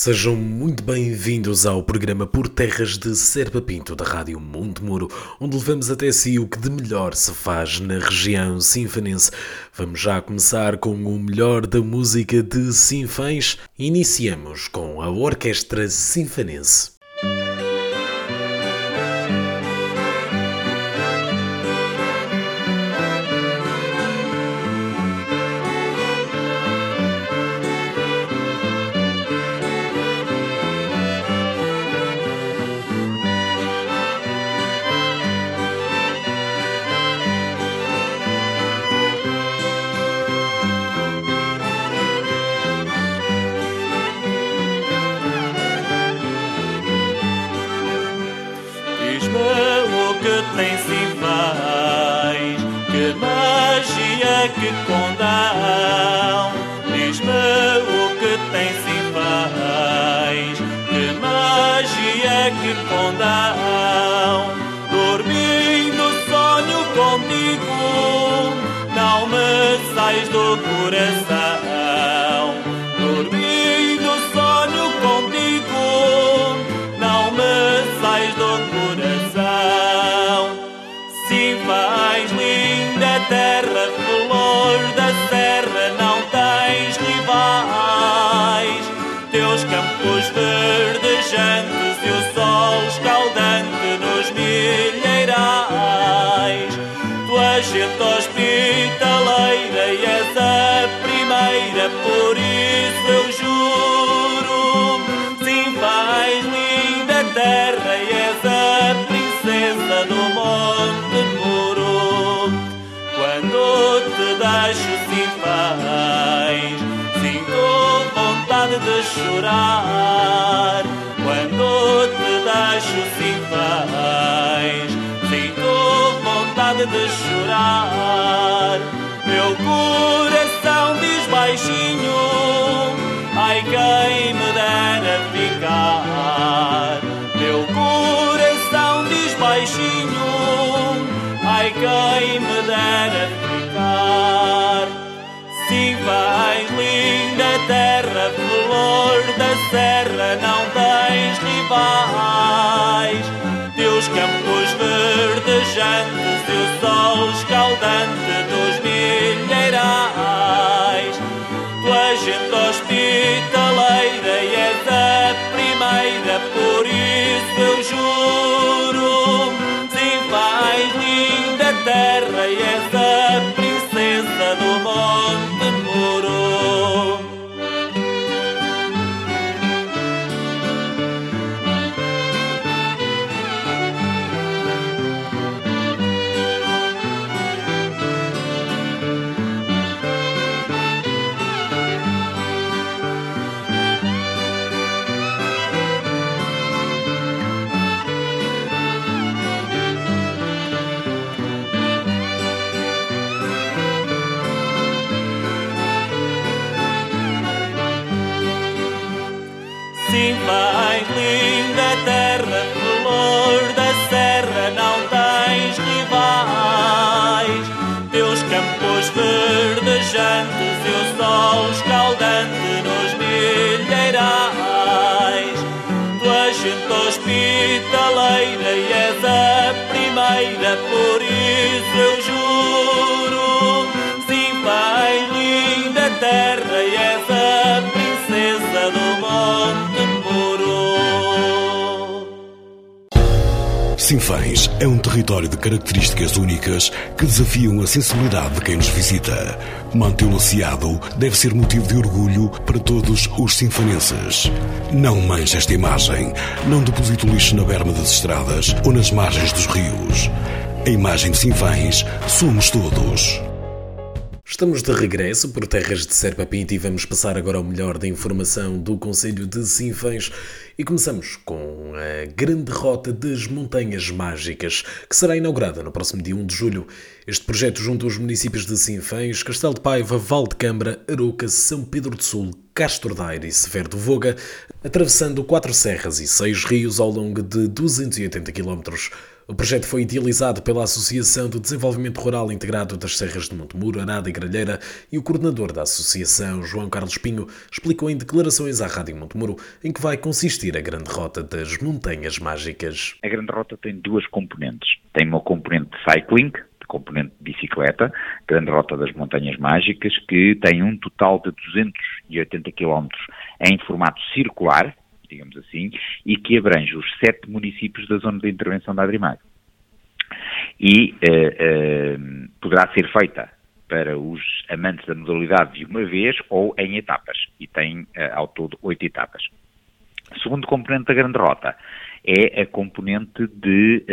Sejam muito bem-vindos ao programa Por Terras de Serpa Pinto da Rádio Monte Muro, onde levamos até si o que de melhor se faz na região sinfanense. Vamos já começar com o melhor da música de Sinfãs. Iniciamos com a Orquestra Sinfanense. De chorar. Meu coração diz baixinho, ai quem me dera ficar. Meu coração diz baixinho, ai quem me dera ficar. Sim, vais linda terra, flor da serra, não tens rivais. Teus campos verdejantes e o sol escaldante primeira, por isso eu juro. Sim, vai linda terra e és a princesa do Monte Muro. Sinfãs é um território de características únicas que desafiam a sensibilidade de quem nos visita. Mantê-lo aciado deve ser motivo de orgulho para todos os sinfanenses. Não manche esta imagem. Não deposite o lixo na berma das estradas ou nas margens dos rios. A imagem de Sinfãs somos todos. Estamos de regresso por terras de Serpa Pinto e vamos passar agora ao melhor da informação do Conselho de Sinfãs e começamos com a grande rota das Montanhas Mágicas, que será inaugurada no próximo dia 1 de julho. Este projeto junta os municípios de Sinfãs, Castelo de Paiva, Val de Câmara, Aroca, São Pedro do Sul, Castro Daire e Severo do Voga, atravessando quatro serras e seis rios ao longo de 280 km. O projeto foi idealizado pela Associação de Desenvolvimento Rural Integrado das Serras de Montemuro, Arada e Gralheira e o coordenador da associação, João Carlos Pinho, explicou em declarações à Rádio Montemuro em que vai consistir a Grande Rota das Montanhas Mágicas. A Grande Rota tem duas componentes. Tem uma componente de cycling, componente de bicicleta, Grande Rota das Montanhas Mágicas, que tem um total de 280 km em formato circular, digamos assim, e que abrange os sete municípios da zona de intervenção da Adrimag. E uh, uh, poderá ser feita para os amantes da modalidade de uma vez ou em etapas, e tem uh, ao todo oito etapas. O segundo componente da Grande Rota é a componente de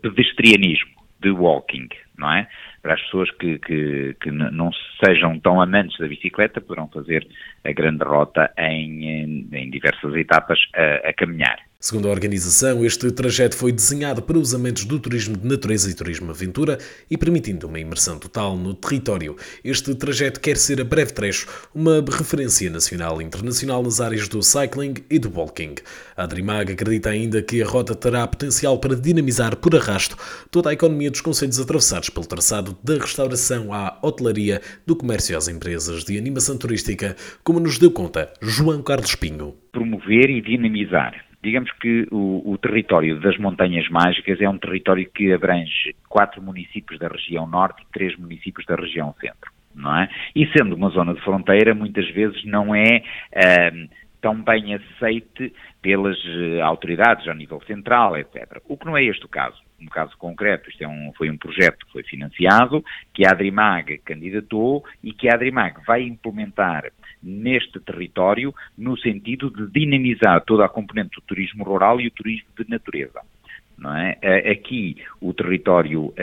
pedestrianismo de walking, não é? Para as pessoas que, que, que não sejam tão amantes da bicicleta, poderão fazer a grande rota em, em, diversas etapas a, a caminhar. Segundo a organização, este trajeto foi desenhado para os amantes do turismo de natureza e turismo aventura e permitindo uma imersão total no território. Este trajeto quer ser a breve trecho uma referência nacional e internacional nas áreas do cycling e do walking. A Adrimag acredita ainda que a rota terá potencial para dinamizar por arrasto toda a economia dos conselhos atravessados pelo traçado da restauração à hotelaria, do comércio às empresas de animação turística, como nos deu conta João Carlos Pinho. Promover e dinamizar Digamos que o, o, território das Montanhas Mágicas é um território que abrange quatro municípios da região norte e três municípios da região centro, não é? E sendo uma zona de fronteira, muitas vezes não é uh, tão bem aceite pelas uh, autoridades a nível central, etc. O que não é este o caso. No caso concreto, isto é um, foi um projeto que foi financiado, que a Adrimag candidatou e que a Adrimag vai implementar neste território no sentido de dinamizar toda a componente do turismo rural e o turismo de natureza. É? Aqui o território uh,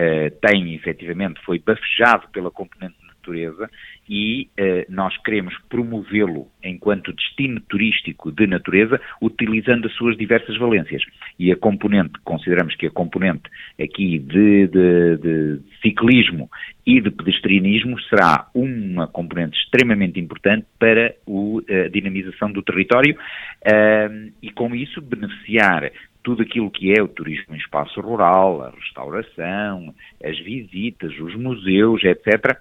tem, efetivamente, foi bafejado pela componente natureza e eh, nós queremos promovê-lo enquanto destino turístico de natureza, utilizando as suas diversas valências. E a componente, consideramos que a componente aqui de, de, de ciclismo e de pedestrianismo será uma componente extremamente importante para o, a dinamização do território uh, e com isso beneficiar tudo aquilo que é o turismo em espaço rural, a restauração, as visitas, os museus, etc.,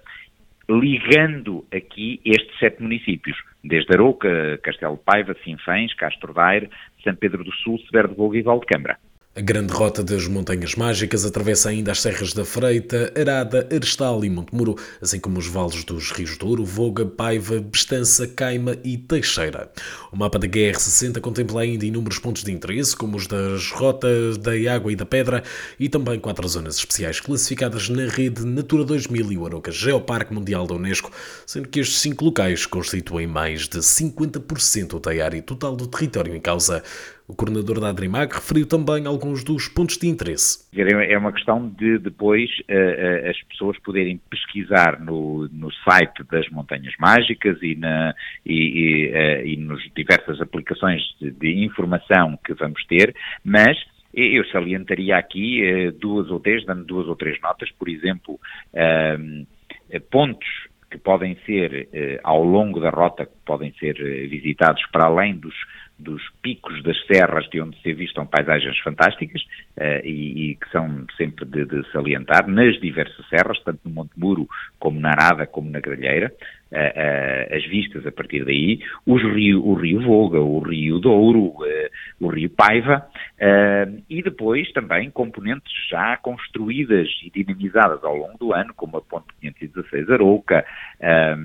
ligando aqui estes sete municípios, desde Arouca, Castelo de Paiva, Sinfãs, Castro Daire, São Pedro do Sul, Severo de Boga e Valdecambra. A grande rota das Montanhas Mágicas atravessa ainda as serras da Freita, Arada, Arestal e Montemuro, assim como os vales dos rios Douro, Voga, Paiva, Bestança, Caima e Teixeira. O mapa da GR60 contempla ainda inúmeros pontos de interesse, como os das rotas da Água e da Pedra, e também quatro zonas especiais classificadas na rede Natura 2000 e o Aroca Geoparque Mundial da Unesco, sendo que estes cinco locais constituem mais de 50% da área total do território em causa. O coordenador da Adrimag referiu também alguns dos pontos de interesse. É uma questão de depois uh, as pessoas poderem pesquisar no, no site das Montanhas Mágicas e, na, e, e, uh, e nos diversas aplicações de, de, informação que vamos ter, mas eu salientaria aqui duas ou três, dando duas ou três notas, por exemplo, pontos que podem ser, ao longo da rota, que podem ser visitados para além dos dos picos das serras de onde se avistam paisagens fantásticas uh, e, e, que são sempre de, de, salientar, nas diversas serras, tanto no Monte Muro como na Arada, como na Gralheira, uh, uh, as vistas a partir daí, os rio, o Rio Voga, o Rio Douro, o Rio Paiva, e depois também componentes já construídas e dinamizadas ao longo do ano, como a Ponte 516 Arouca, eh,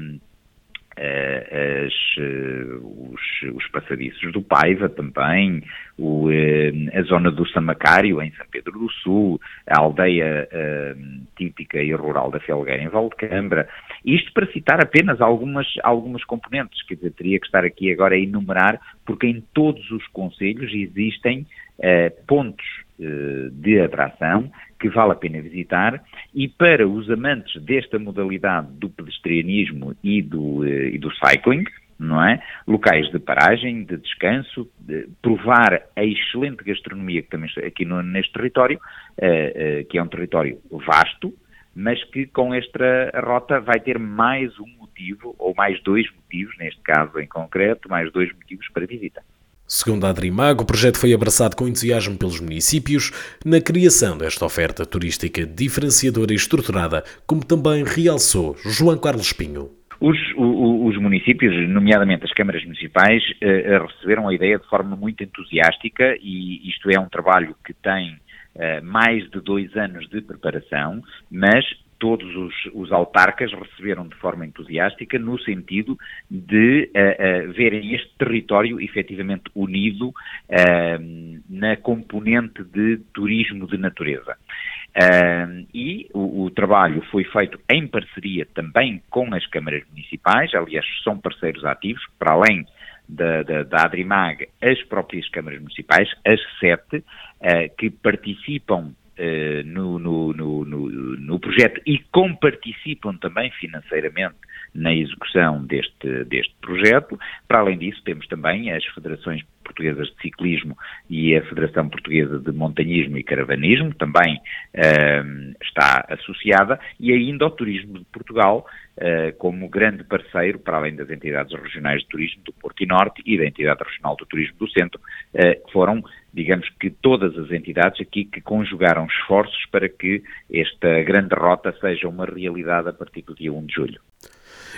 as, eh, os, os passadiços do Paiva também, o, eh, a zona do Samacário, em São Pedro do Sul, a aldeia típica e rural da Felgueira, em Valdecambra. Isto para citar apenas algumas, algumas componentes, quer dizer, teria que estar aqui agora a enumerar, porque em todos os conselhos existem pontos de atração que vale a pena visitar e para os amantes desta modalidade do pedestrianismo e do, eh, e do cycling, não é? Locais de paragem, de descanso, de provar a excelente gastronomia que também aqui no, neste território, uh, uh, que é um território vasto, mas que com esta rota vai ter mais um motivo, ou mais dois motivos, neste caso em concreto, mais dois motivos para visita. Segundo a Adrimag, o projeto foi abraçado com entusiasmo pelos municípios na criação desta oferta turística diferenciadora e estruturada, como também realçou João Carlos Pinho. Os, os, municípios, nomeadamente as câmaras municipais, eh, receberam a ideia de forma muito entusiástica e isto é um trabalho que tem eh, mais de dois anos de preparação, mas todos os, os, autarcas receberam de forma entusiástica no sentido de uh, uh, verem este território efetivamente unido uh, na componente de turismo de natureza. e o, o, trabalho foi feito em parceria também com as câmaras municipais, aliás, são parceiros ativos, para além da, da, da Adrimag, as próprias câmaras municipais, as sete, que participam no, no, no, no, projeto e comparticipam também financeiramente na execução deste, deste projeto. Para além disso, temos também as federações portuguesas de ciclismo e a Federação Portuguesa de Montanhismo e Caravanismo, também uh, está associada, e ainda o Turismo de Portugal, uh, como grande parceiro, para além das entidades regionais de turismo do Porto e Norte e da entidade regional do turismo do Centro, uh, que foram digamos que todas as entidades aqui que conjugaram esforços para que esta grande rota seja uma realidade a partir do dia 1 de julho.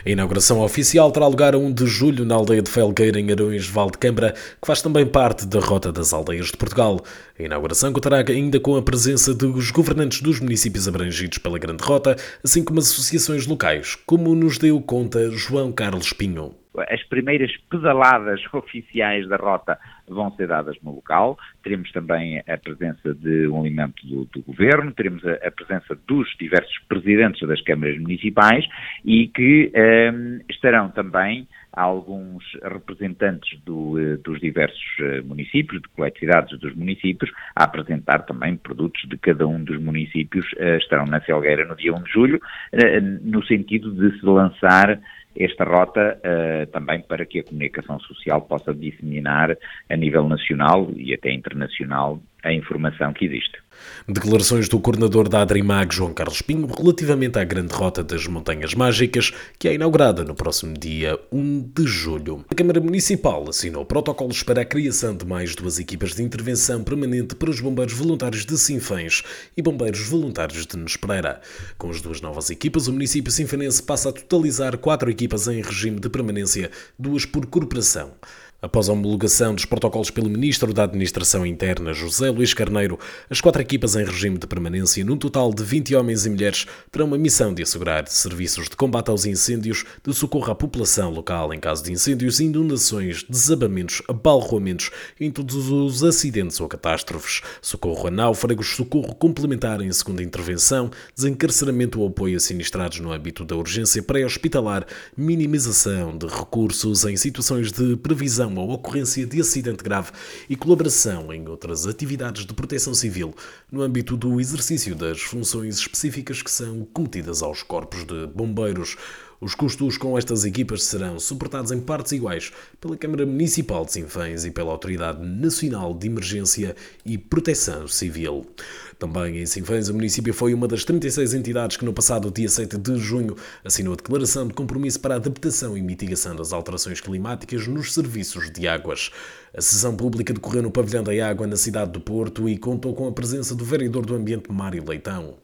A inauguração oficial terá lugar a 1 de julho na aldeia de Felgueira, em Arões, Val de Câmara, que faz também parte da Rota das Aldeias de Portugal. A inauguração contará ainda com a presença dos governantes dos municípios abrangidos pela Grande Rota, assim como as associações locais, como nos deu conta João Carlos Pinho as primeiras pedaladas oficiais da rota vão ser dadas no local. Teremos também a presença de um elemento do, do governo, teremos a, a, presença dos diversos presidentes das câmaras municipais e que um, ehm, estarão também alguns representantes do, eh, dos diversos eh, municípios, de coletividades dos municípios, a apresentar também produtos de cada um dos municípios. Eh, estarão na Celgueira no dia 1 de julho, no sentido de se lançar esta rota uh, também para que a comunicação social possa disseminar a nível nacional e até internacional a informação que existe. Declarações do coordenador da Adrimag, João Carlos Pinho, relativamente à grande rota das Montanhas Mágicas, que é inaugurada no próximo dia 1 de julho. A Câmara Municipal assinou protocolos para a criação de mais duas equipas de intervenção permanente para os bombeiros voluntários de Sinfãs e bombeiros voluntários de Nespereira. Com as duas novas equipas, o município sinfanense passa a totalizar quatro equipas em regime de permanência, duas por corporação. Após a homologação dos protocolos pelo Ministro da Administração Interna, José Luís Carneiro, as quatro equipas em regime de permanência, num total de 20 homens e mulheres, terão uma missão de assegurar serviços de combate aos incêndios, de socorro à população local em caso de incêndios, inundações, desabamentos, abalroamentos em todos os acidentes ou catástrofes, socorro a náufragos, socorro complementar em segunda intervenção, desencarceramento ou apoio a sinistrados no âmbito da urgência pré-hospitalar, minimização de recursos em situações de previsão ou ocorrência de acidente grave e colaboração em outras atividades de proteção civil no âmbito do exercício das funções específicas que são cometidas aos corpos de bombeiros. Os custos com estas equipas serão suportados em partes iguais pela Câmara Municipal de Sinfãs e pela Autoridade Nacional de Emergência e Proteção Civil. Também em Sinfãs, o município foi uma das 36 entidades que no passado dia 7 de junho assinou a declaração de compromisso para a adaptação e mitigação das alterações climáticas nos serviços de águas. A sessão pública decorreu no Pavilhão da Água, na cidade do Porto, e contou com a presença do vereador do Ambiente Mário Leitão.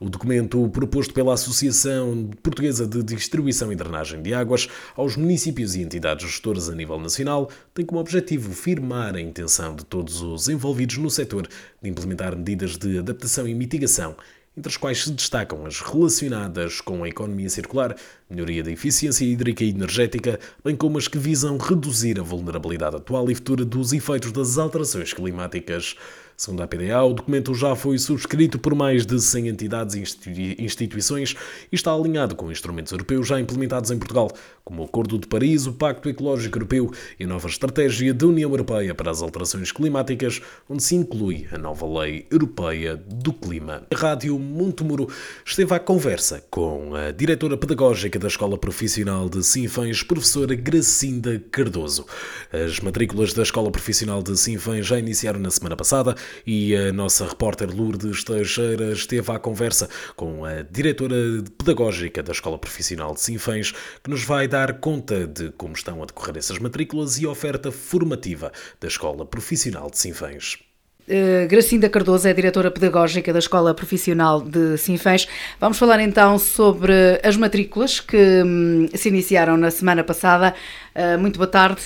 O documento proposto pela Associação Portuguesa de Distribuição e Drenagem de Águas aos municípios e entidades gestoras a nível nacional tem como objetivo firmar a intenção de todos os envolvidos no setor de implementar medidas de adaptação e mitigação entre as quais se destacam as relacionadas com a economia circular, melhoria da eficiência hídrica e energética, bem como as que visam reduzir a vulnerabilidade atual e futura dos efeitos das alterações climáticas. Segundo a PDA, o documento já foi subscrito por mais de 100 entidades e instituições e está alinhado com instrumentos europeus já implementados em Portugal, como o Acordo de Paris, o Pacto Ecológico Europeu e a nova estratégia da União Europeia para as alterações climáticas, onde se inclui a nova Lei Europeia do Clima. A Rádio Montemuro esteve à conversa com a diretora pedagógica da Escola Profissional de Sinfãs, professora Gracinda Cardoso. As matrículas da Escola Profissional de Sinfãs já iniciaram na semana passada e a nossa repórter Lourdes Teixeira esteve à conversa com a diretora pedagógica da Escola Profissional de Sinfãs, que nos vai dar conta de como estão a decorrer essas matrículas e a oferta formativa da Escola Profissional de Sinfãs. Uh, Gracinda Cardoso é diretora pedagógica da Escola Profissional de Sinfãs. Vamos falar então sobre as matrículas que um, se iniciaram na semana passada. Uh, muito boa tarde.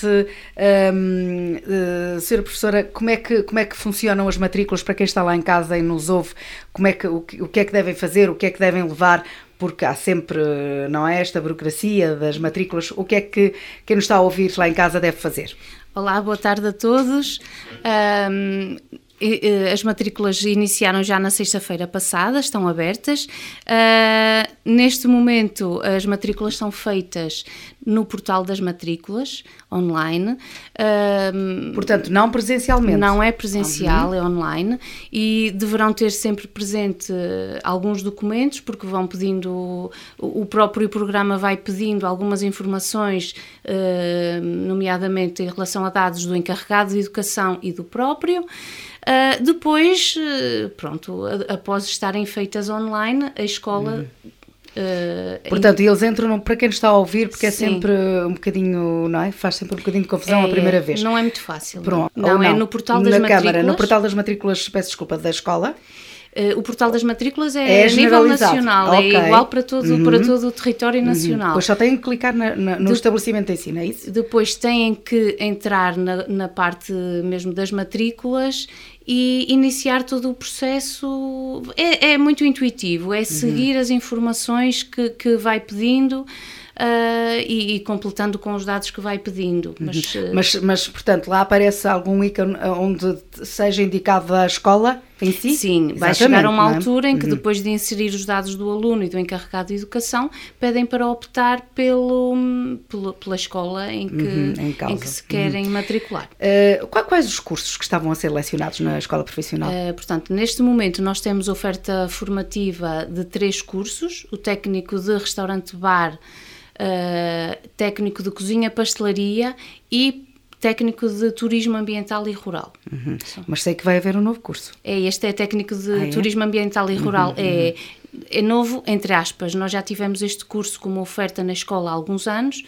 Um, uh, senhora professora, como é, que, como é que funcionam as matrículas para quem está lá em casa e nos ouve? Como é que, o, o que é que devem fazer? O que é que devem levar? porque há sempre, não é, esta burocracia das matrículas. O que é que quem nos está a ouvir lá em casa deve fazer? Olá, boa tarde a todos. Um, as matrículas iniciaram já na sexta-feira passada, estão abertas. Uh, neste momento, as matrículas são feitas no portal das matrículas, online. Uh, Portanto, não presencialmente? Não é presencial, uhum. é online. E deverão ter sempre presente alguns documentos, porque vão pedindo, o próprio programa vai pedindo algumas informações, uh, nomeadamente em relação a dados do encarregado de educação e do próprio. Uh, depois, pronto, após estarem feitas online, a escola. Uh, Portanto, em... eles entram, para quem está a ouvir, porque é Sim. é sempre um bocadinho, não é? Faz sempre um bocadinho de confusão é, a primeira vez. Não é muito fácil. Pronto. Não, não, é no portal das na matrículas. Câmara, no portal das matrículas, peço desculpa, da escola. Uh, o portal das matrículas é, é a nível nacional, é okay. é igual para todo, uhum. para todo o território uhum. nacional. Uhum. Pois só têm que clicar na, na, no de, estabelecimento em si, não é isso? Depois têm que entrar na, na parte mesmo das matrículas e iniciar todo o processo. É, é muito intuitivo, é seguir uhum. as informações que, que vai pedindo. Uh, e, e, completando com os dados que vai pedindo. Mas, uhum. mas, mas, portanto, lá aparece algum ícone onde seja indicado a escola em si? Sim, Exatamente, vai chegar a uma é? altura em que uhum. depois de inserir os dados do aluno e do encarregado de educação, pedem para optar pelo, pela, pela escola em que, uhum, em, em que se querem uhum. matricular. Uh, quais os cursos que estavam a ser lecionados na escola profissional? Uh, portanto, neste momento nós temos oferta formativa de três cursos, o técnico de restaurante-bar, uh, técnico de cozinha pastelaria e técnico de turismo ambiental e rural. Uhum. Mas sei que vai haver um novo curso. É, este é técnico de ah, é? turismo ambiental e rural. Uhum, é, uhum. é novo, entre aspas. Nós já tivemos este curso como oferta na escola há alguns anos.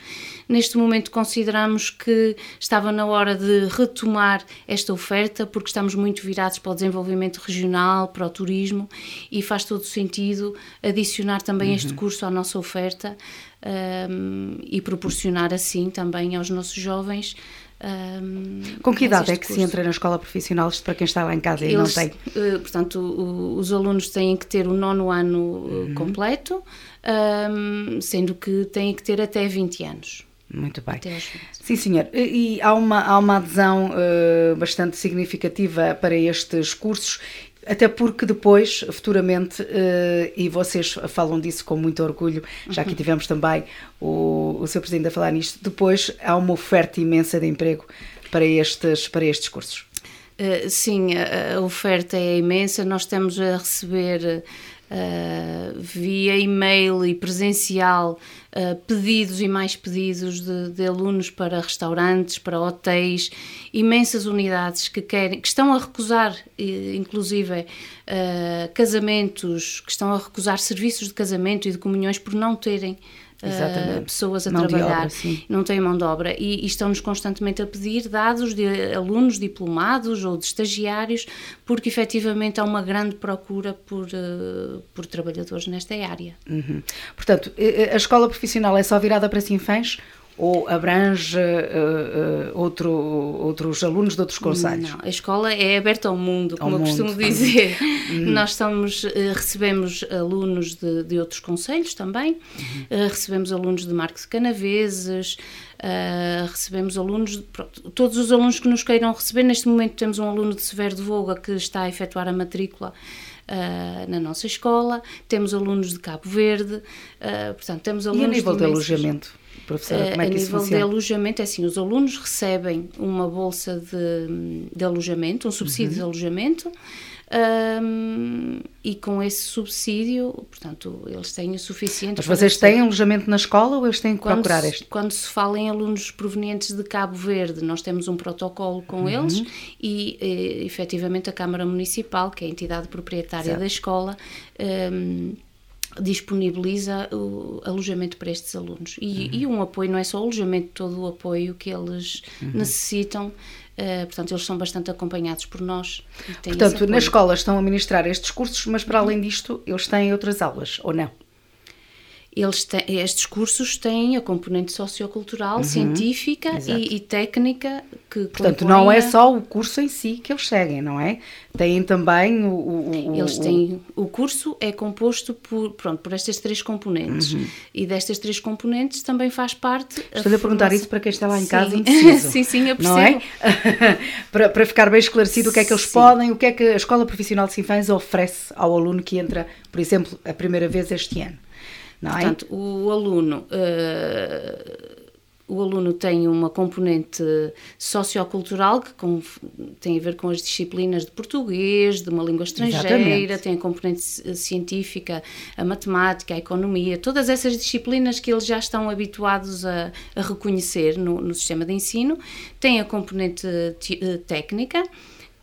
Neste momento consideramos que estava na hora de retomar esta oferta, porque estamos muito virados para o desenvolvimento regional, para o turismo, e faz todo sentido adicionar também uhum. este curso à nossa oferta um, e proporcionar assim também aos nossos jovens um, Com que idade é que curso. se entra na escola profissional, isto para quem está lá em casa Eles, e não tem? Uh, portanto, o, os alunos têm que ter o nono ano uhum. completo, um, sendo que têm que ter até 20 anos. Muito bem. Sim, senhor. E há uma, há uma adesão uh, bastante significativa para estes cursos até porque depois, futuramente, uh, e vocês falam disso com muito orgulho, já que tivemos também o, o seu presidente a falar nisto, depois há uma oferta imensa de emprego para estes, para estes cursos. Uh, sim, a, a, oferta é imensa, nós estamos a receber uh, via e-mail e presencial uh, pedidos e mais pedidos de, de, alunos para restaurantes, para hotéis, imensas unidades que querem, que estão a recusar, inclusive, uh, casamentos, que estão a recusar serviços de casamento e de comunhões por não terem uh, pessoas a mão trabalhar, obra, não têm mão de obra e, e estão-nos constantemente a pedir dados de alunos diplomados ou de estagiários, porque efetivamente há uma grande procura por, uh, por trabalhadores nesta área. Uhum. Portanto, a escola profissional é só virada para sinfãs ou abrange uh, uh, outro, outros alunos de outros conselhos? Não, a escola é aberta ao mundo, como ao eu mundo. costumo dizer. Uhum. Nós estamos, uh, recebemos alunos de, de outros conselhos também, uhum. recebemos alunos de Marcos de Canaveses, recebemos alunos, pronto, todos os alunos que nos queiram receber. Neste momento temos um aluno de Severo de Voga que está a efetuar a matrícula Uh, na nossa escola, temos alunos de Cabo Verde, uh, portanto, temos alunos. E a nível de, de alojamento? Professora, como é a que isso nível funciona? de alojamento, é assim, os alunos recebem uma bolsa de, de alojamento, um subsídio Uhum. de alojamento, hum, e com esse subsídio, portanto, eles têm o suficiente Mas vocês têm alojamento na escola ou eles têm que quando procurar se, este? quando se fala em alunos provenientes de Cabo Verde, nós temos um protocolo com Uhum. eles e, eh, efetivamente, a Câmara Municipal, que é a entidade proprietária da escola, hum, disponibiliza o alojamento para estes alunos. E, Uhum. e um apoio, não é só o alojamento, todo o apoio que eles Uhum. necessitam. Eh, portanto, eles são bastante acompanhados por nós. Portanto, na escola estão a ministrar estes cursos, mas para além disto, eles têm outras aulas, ou não? Eles têm, estes cursos têm a componente sociocultural, científica Uhum. Exato. e, e técnica que Portanto, não é a- só o curso em si que eles seguem, não é? Têm também o. o- o- Eles o- têm o curso é composto por pronto por estas três componentes e destas três componentes também faz parte. Uhum. Estou-lhe a perguntar isso para quem está lá em casa Sim. indeciso. sim, sim, eu Não percebo. é? para, para ficar bem esclarecido o que é que eles Sim. podem, o que é que a Escola Profissional de Sinfãs oferece ao aluno que entra, por exemplo, a primeira vez este ano. Não é? Portanto, o aluno, eh, o aluno tem uma componente sociocultural que com- tem a ver com as disciplinas de português, de uma língua estrangeira, Exatamente. tem a componente ci- científica, a matemática, a economia, todas essas disciplinas que eles já estão habituados a, a reconhecer no, no sistema de ensino. Tem a componente te- eh, técnica,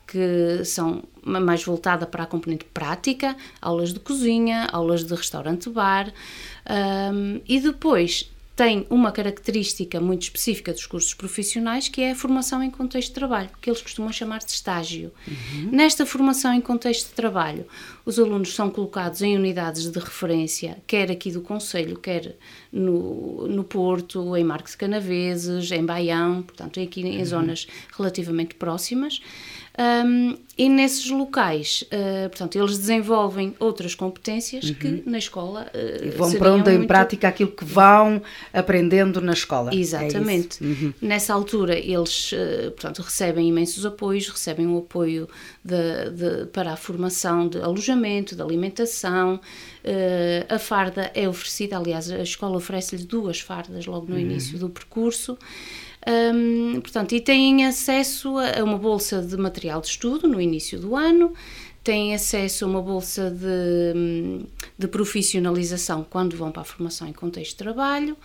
que são mais voltada para a componente prática, aulas de cozinha, aulas de restaurante-bar, hum, e depois tem uma característica muito específica dos cursos profissionais, que é a formação em contexto de trabalho, que eles costumam chamar de estágio. Nesta formação em contexto de trabalho, os alunos são colocados em unidades de referência, quer aqui do Conselho, quer no, no Porto, em de Canaveses, em Baião, portanto, aqui em zonas relativamente próximas. Um, e nesses locais, uh, portanto, eles desenvolvem outras competências que na escola uh, E vão pondo em muito- prática aquilo que vão aprendendo na escola. É Exatamente. isso? Nessa altura, eles eh, portanto, recebem imensos apoios, recebem o apoio de- de- para a formação de alojamento, de alimentação. a farda é oferecida, aliás, a escola oferece-lhes duas fardas logo no início do percurso. Hum, portanto, e têm acesso a uma bolsa de material de estudo no início do ano, têm acesso a uma bolsa de, hum, de profissionalização quando vão para a formação em contexto de trabalho,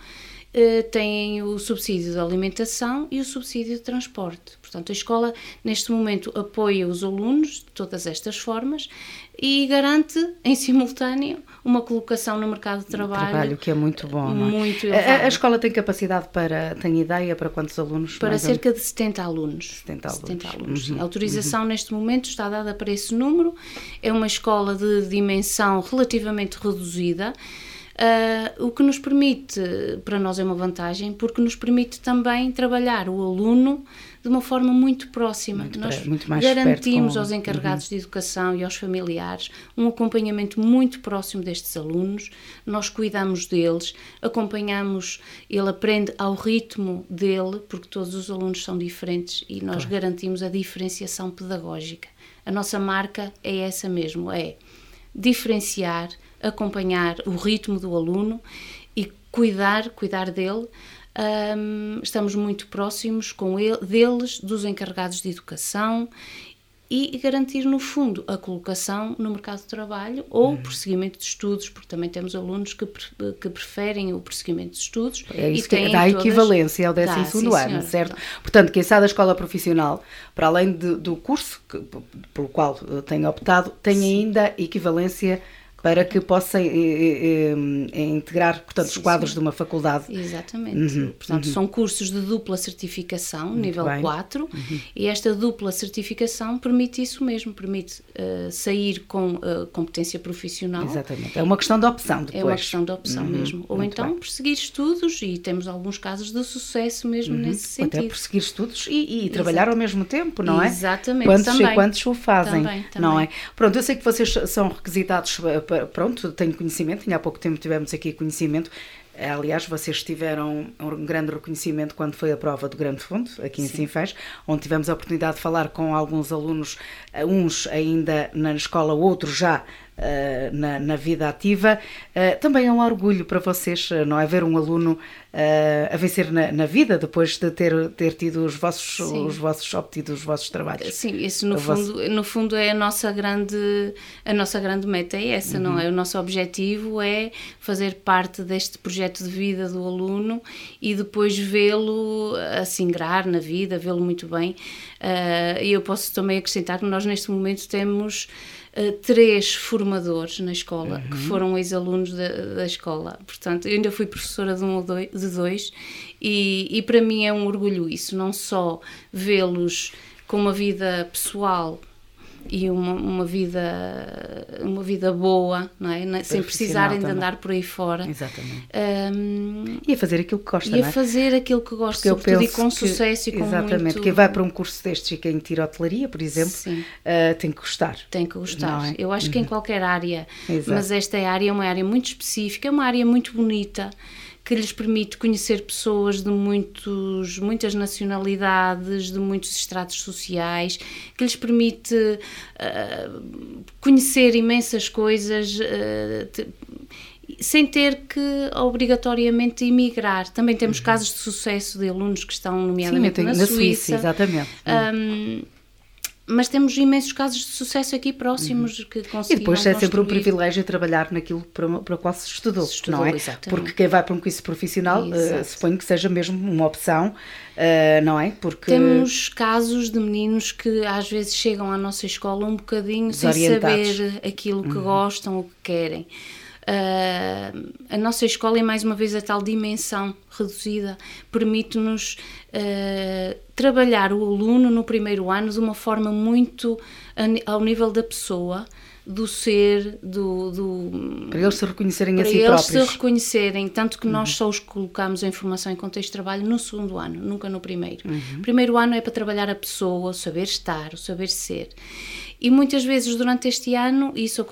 eh, têm o subsídio de alimentação e o subsídio de transporte. Portanto, a escola, neste momento, apoia os alunos de todas estas formas e garante, em simultâneo, uma colocação no mercado de trabalho. Trabalho que é muito bom. é? Muito A- a, a escola tem capacidade para, tem ideia para quantos alunos? Para cerca de 70 alunos. 70 alunos. Uhum, sim. A autorização neste momento está dada para esse número. É uma escola de dimensão relativamente reduzida. ah, o que nos permite, para nós é uma vantagem, porque nos permite também trabalhar o aluno de uma forma muito próxima. Muito nós muito garantimos aos encarregados de educação e aos familiares um acompanhamento muito próximo destes alunos. Nós cuidamos deles, acompanhamos, ele aprende ao ritmo dele, porque todos os alunos são diferentes e nós garantimos a diferenciação pedagógica. A nossa marca é essa mesmo, é diferenciar, acompanhar o ritmo do aluno e cuidar, cuidar dele. Hum, estamos muito próximos com ele, deles, dos encarregados de educação e garantir, no fundo, a colocação no mercado de trabalho ou o prosseguimento de estudos, porque também temos alunos que, pre- que preferem o prosseguimento de estudos. É e isso que têm dá todas- equivalência ao Dá, 12 sim, ano, senhora. certo? Portanto, quem sai da escola profissional, para além de- do curso que- pelo qual eh, tem optado, tem ainda equivalência para que possa eh, eh, eh, integrar, portanto, os Sim, quadros sim. de uma faculdade. Exatamente. Portanto, são cursos de dupla certificação, nível bem. 4, e esta dupla certificação permite isso mesmo, permite eh, sair com eh, competência profissional. Exatamente. É uma questão de opção depois. É uma questão de opção mesmo. Ou muito então bem. prosseguir estudos, e temos alguns casos de sucesso mesmo nesse Ou Até sentido. prosseguir estudos e, e trabalhar ao mesmo tempo, não é? Exatamente, Quantos e também. quantos o fazem, Também, não é? também. Pronto, eu sei que vocês são requisitados, eh, pa- pronto, tenho conhecimento, tinha há pouco tempo tivemos aqui conhecimento. Aliás, vocês tiveram um grande reconhecimento quando foi a prova do Grande Fundo, aqui em Sinfãs, onde tivemos a oportunidade de falar com alguns alunos, eh, uns ainda na escola, outros já uh, na, na, vida ativa. Uh, também é um orgulho para vocês, não é? Ver um aluno a vencer na, na, vida depois de ter, ter tido os vossos, os vossos obtido os vossos trabalhos. Sim, isso no, fundo, vosso... no fundo é a nossa grande, a nossa grande meta, é essa, uhum. não é? O nosso objetivo é fazer parte deste projeto de vida do aluno e depois vê-lo a se ingrar na vida, vê-lo muito bem. E eu posso também acrescentar que nós neste momento temos uh, três formadores na escola uhum. que foram ex-alunos da, da, escola. Portanto, eu ainda fui professora de um ou dois, de dois e, e para mim é um orgulho isso, não só vê-los com uma vida pessoal e uma, uma vida uma vida boa, não é? Sem precisarem também. de andar por aí fora. Exatamente. Um, e a fazer aquilo que gosta, E a é? fazer aquilo que gosta, sobretudo e com que, sucesso e com Exatamente. Muito... Quem vai para um curso destes e quem tira hotelaria, por exemplo, uh, tem que gostar. Tem que gostar. É? Eu acho que em uhum. qualquer área, Exato. mas esta área é uma área muito específica, é uma área muito bonita que lhes permite conhecer pessoas de muitos, muitas nacionalidades, de muitos estratos sociais, que lhes permite uh, conhecer imensas coisas. Uh, sem ter que obrigatoriamente emigrar. Também temos uhum. casos de sucesso de alunos que estão, nomeadamente, Sim, na, na Suíça. Suíça exatamente. Um, mas temos imensos casos de sucesso aqui próximos uhum. que conseguimos. E depois é sempre um privilégio trabalhar naquilo para, para o qual se estudou, se estudou não é? Exatamente. Porque quem vai para um curso profissional, uh, suponho que seja mesmo uma opção, uh, não é? Porque temos casos de meninos que às vezes chegam à nossa escola um bocadinho sem saber aquilo que uhum. gostam, o que querem. Uh, a nossa escola, e mais uma vez a tal dimensão reduzida, permite-nos uh, trabalhar o aluno no primeiro ano de uma forma muito ao nível da pessoa, do ser, do, do para eles se reconhecerem a si próprios. Para eles se reconhecerem, tanto que uhum. nós só os colocamos a informação em contexto de trabalho no segundo ano, nunca no primeiro. Uhum. Primeiro ano é para trabalhar a pessoa, o saber estar, o saber ser. E muitas vezes durante este ano, isso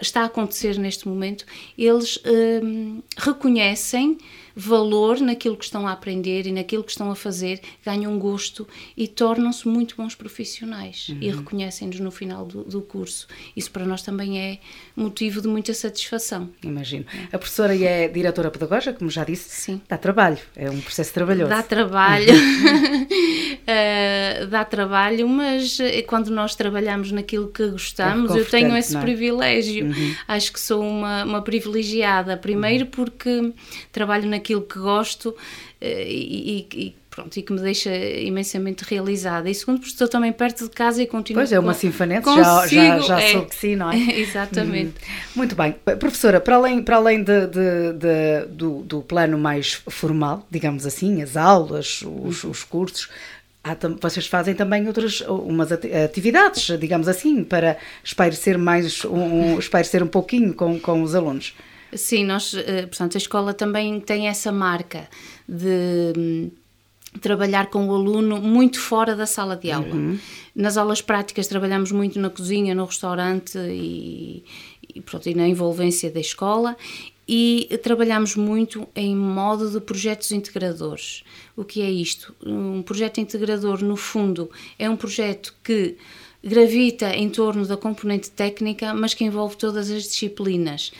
está a acontecer neste momento, eles hum, reconhecem valor naquilo que estão a aprender e naquilo que estão a fazer, ganham gosto e tornam-se muito bons profissionais uhum. e reconhecem-nos no final do, do, curso. Isso para nós também é motivo de muita satisfação. Imagino. A professora é diretora pedagógica, como já disse, Sim. dá trabalho, é um processo trabalhoso. Dá trabalho, uh, dá trabalho, mas eh, quando nós trabalhamos naquilo que gostamos, é eu tenho esse é? privilégio. Uhum. Acho que sou uma, uma privilegiada, primeiro uhum. porque trabalho naquilo aquilo que gosto eh, e, e, pronto, e que me deixa imensamente realizada. E segundo, porque estou também perto de casa e continuo... Pois é, uma sinfanete, já, já, já é, soube que sim, não é? Exatamente. Hum. Muito bem. Professora, para além, para além de, de, de do, do, plano mais formal, digamos assim, as aulas, os, os cursos, Há, vocês fazem também outras umas atividades, digamos assim, para espairecer mais um, um espairecer um pouquinho com, com os alunos. Sim, nós, eh, portanto, a escola também tem essa marca de hum, trabalhar com o aluno muito fora da sala de aula. Uhum. Nas aulas práticas trabalhamos muito na cozinha, no restaurante e, e, pronto, e na envolvência da escola e trabalhamos muito em modo de projetos integradores. O que é isto? Um projeto integrador, no fundo, é um projeto que gravita em torno da componente técnica, mas que envolve todas as disciplinas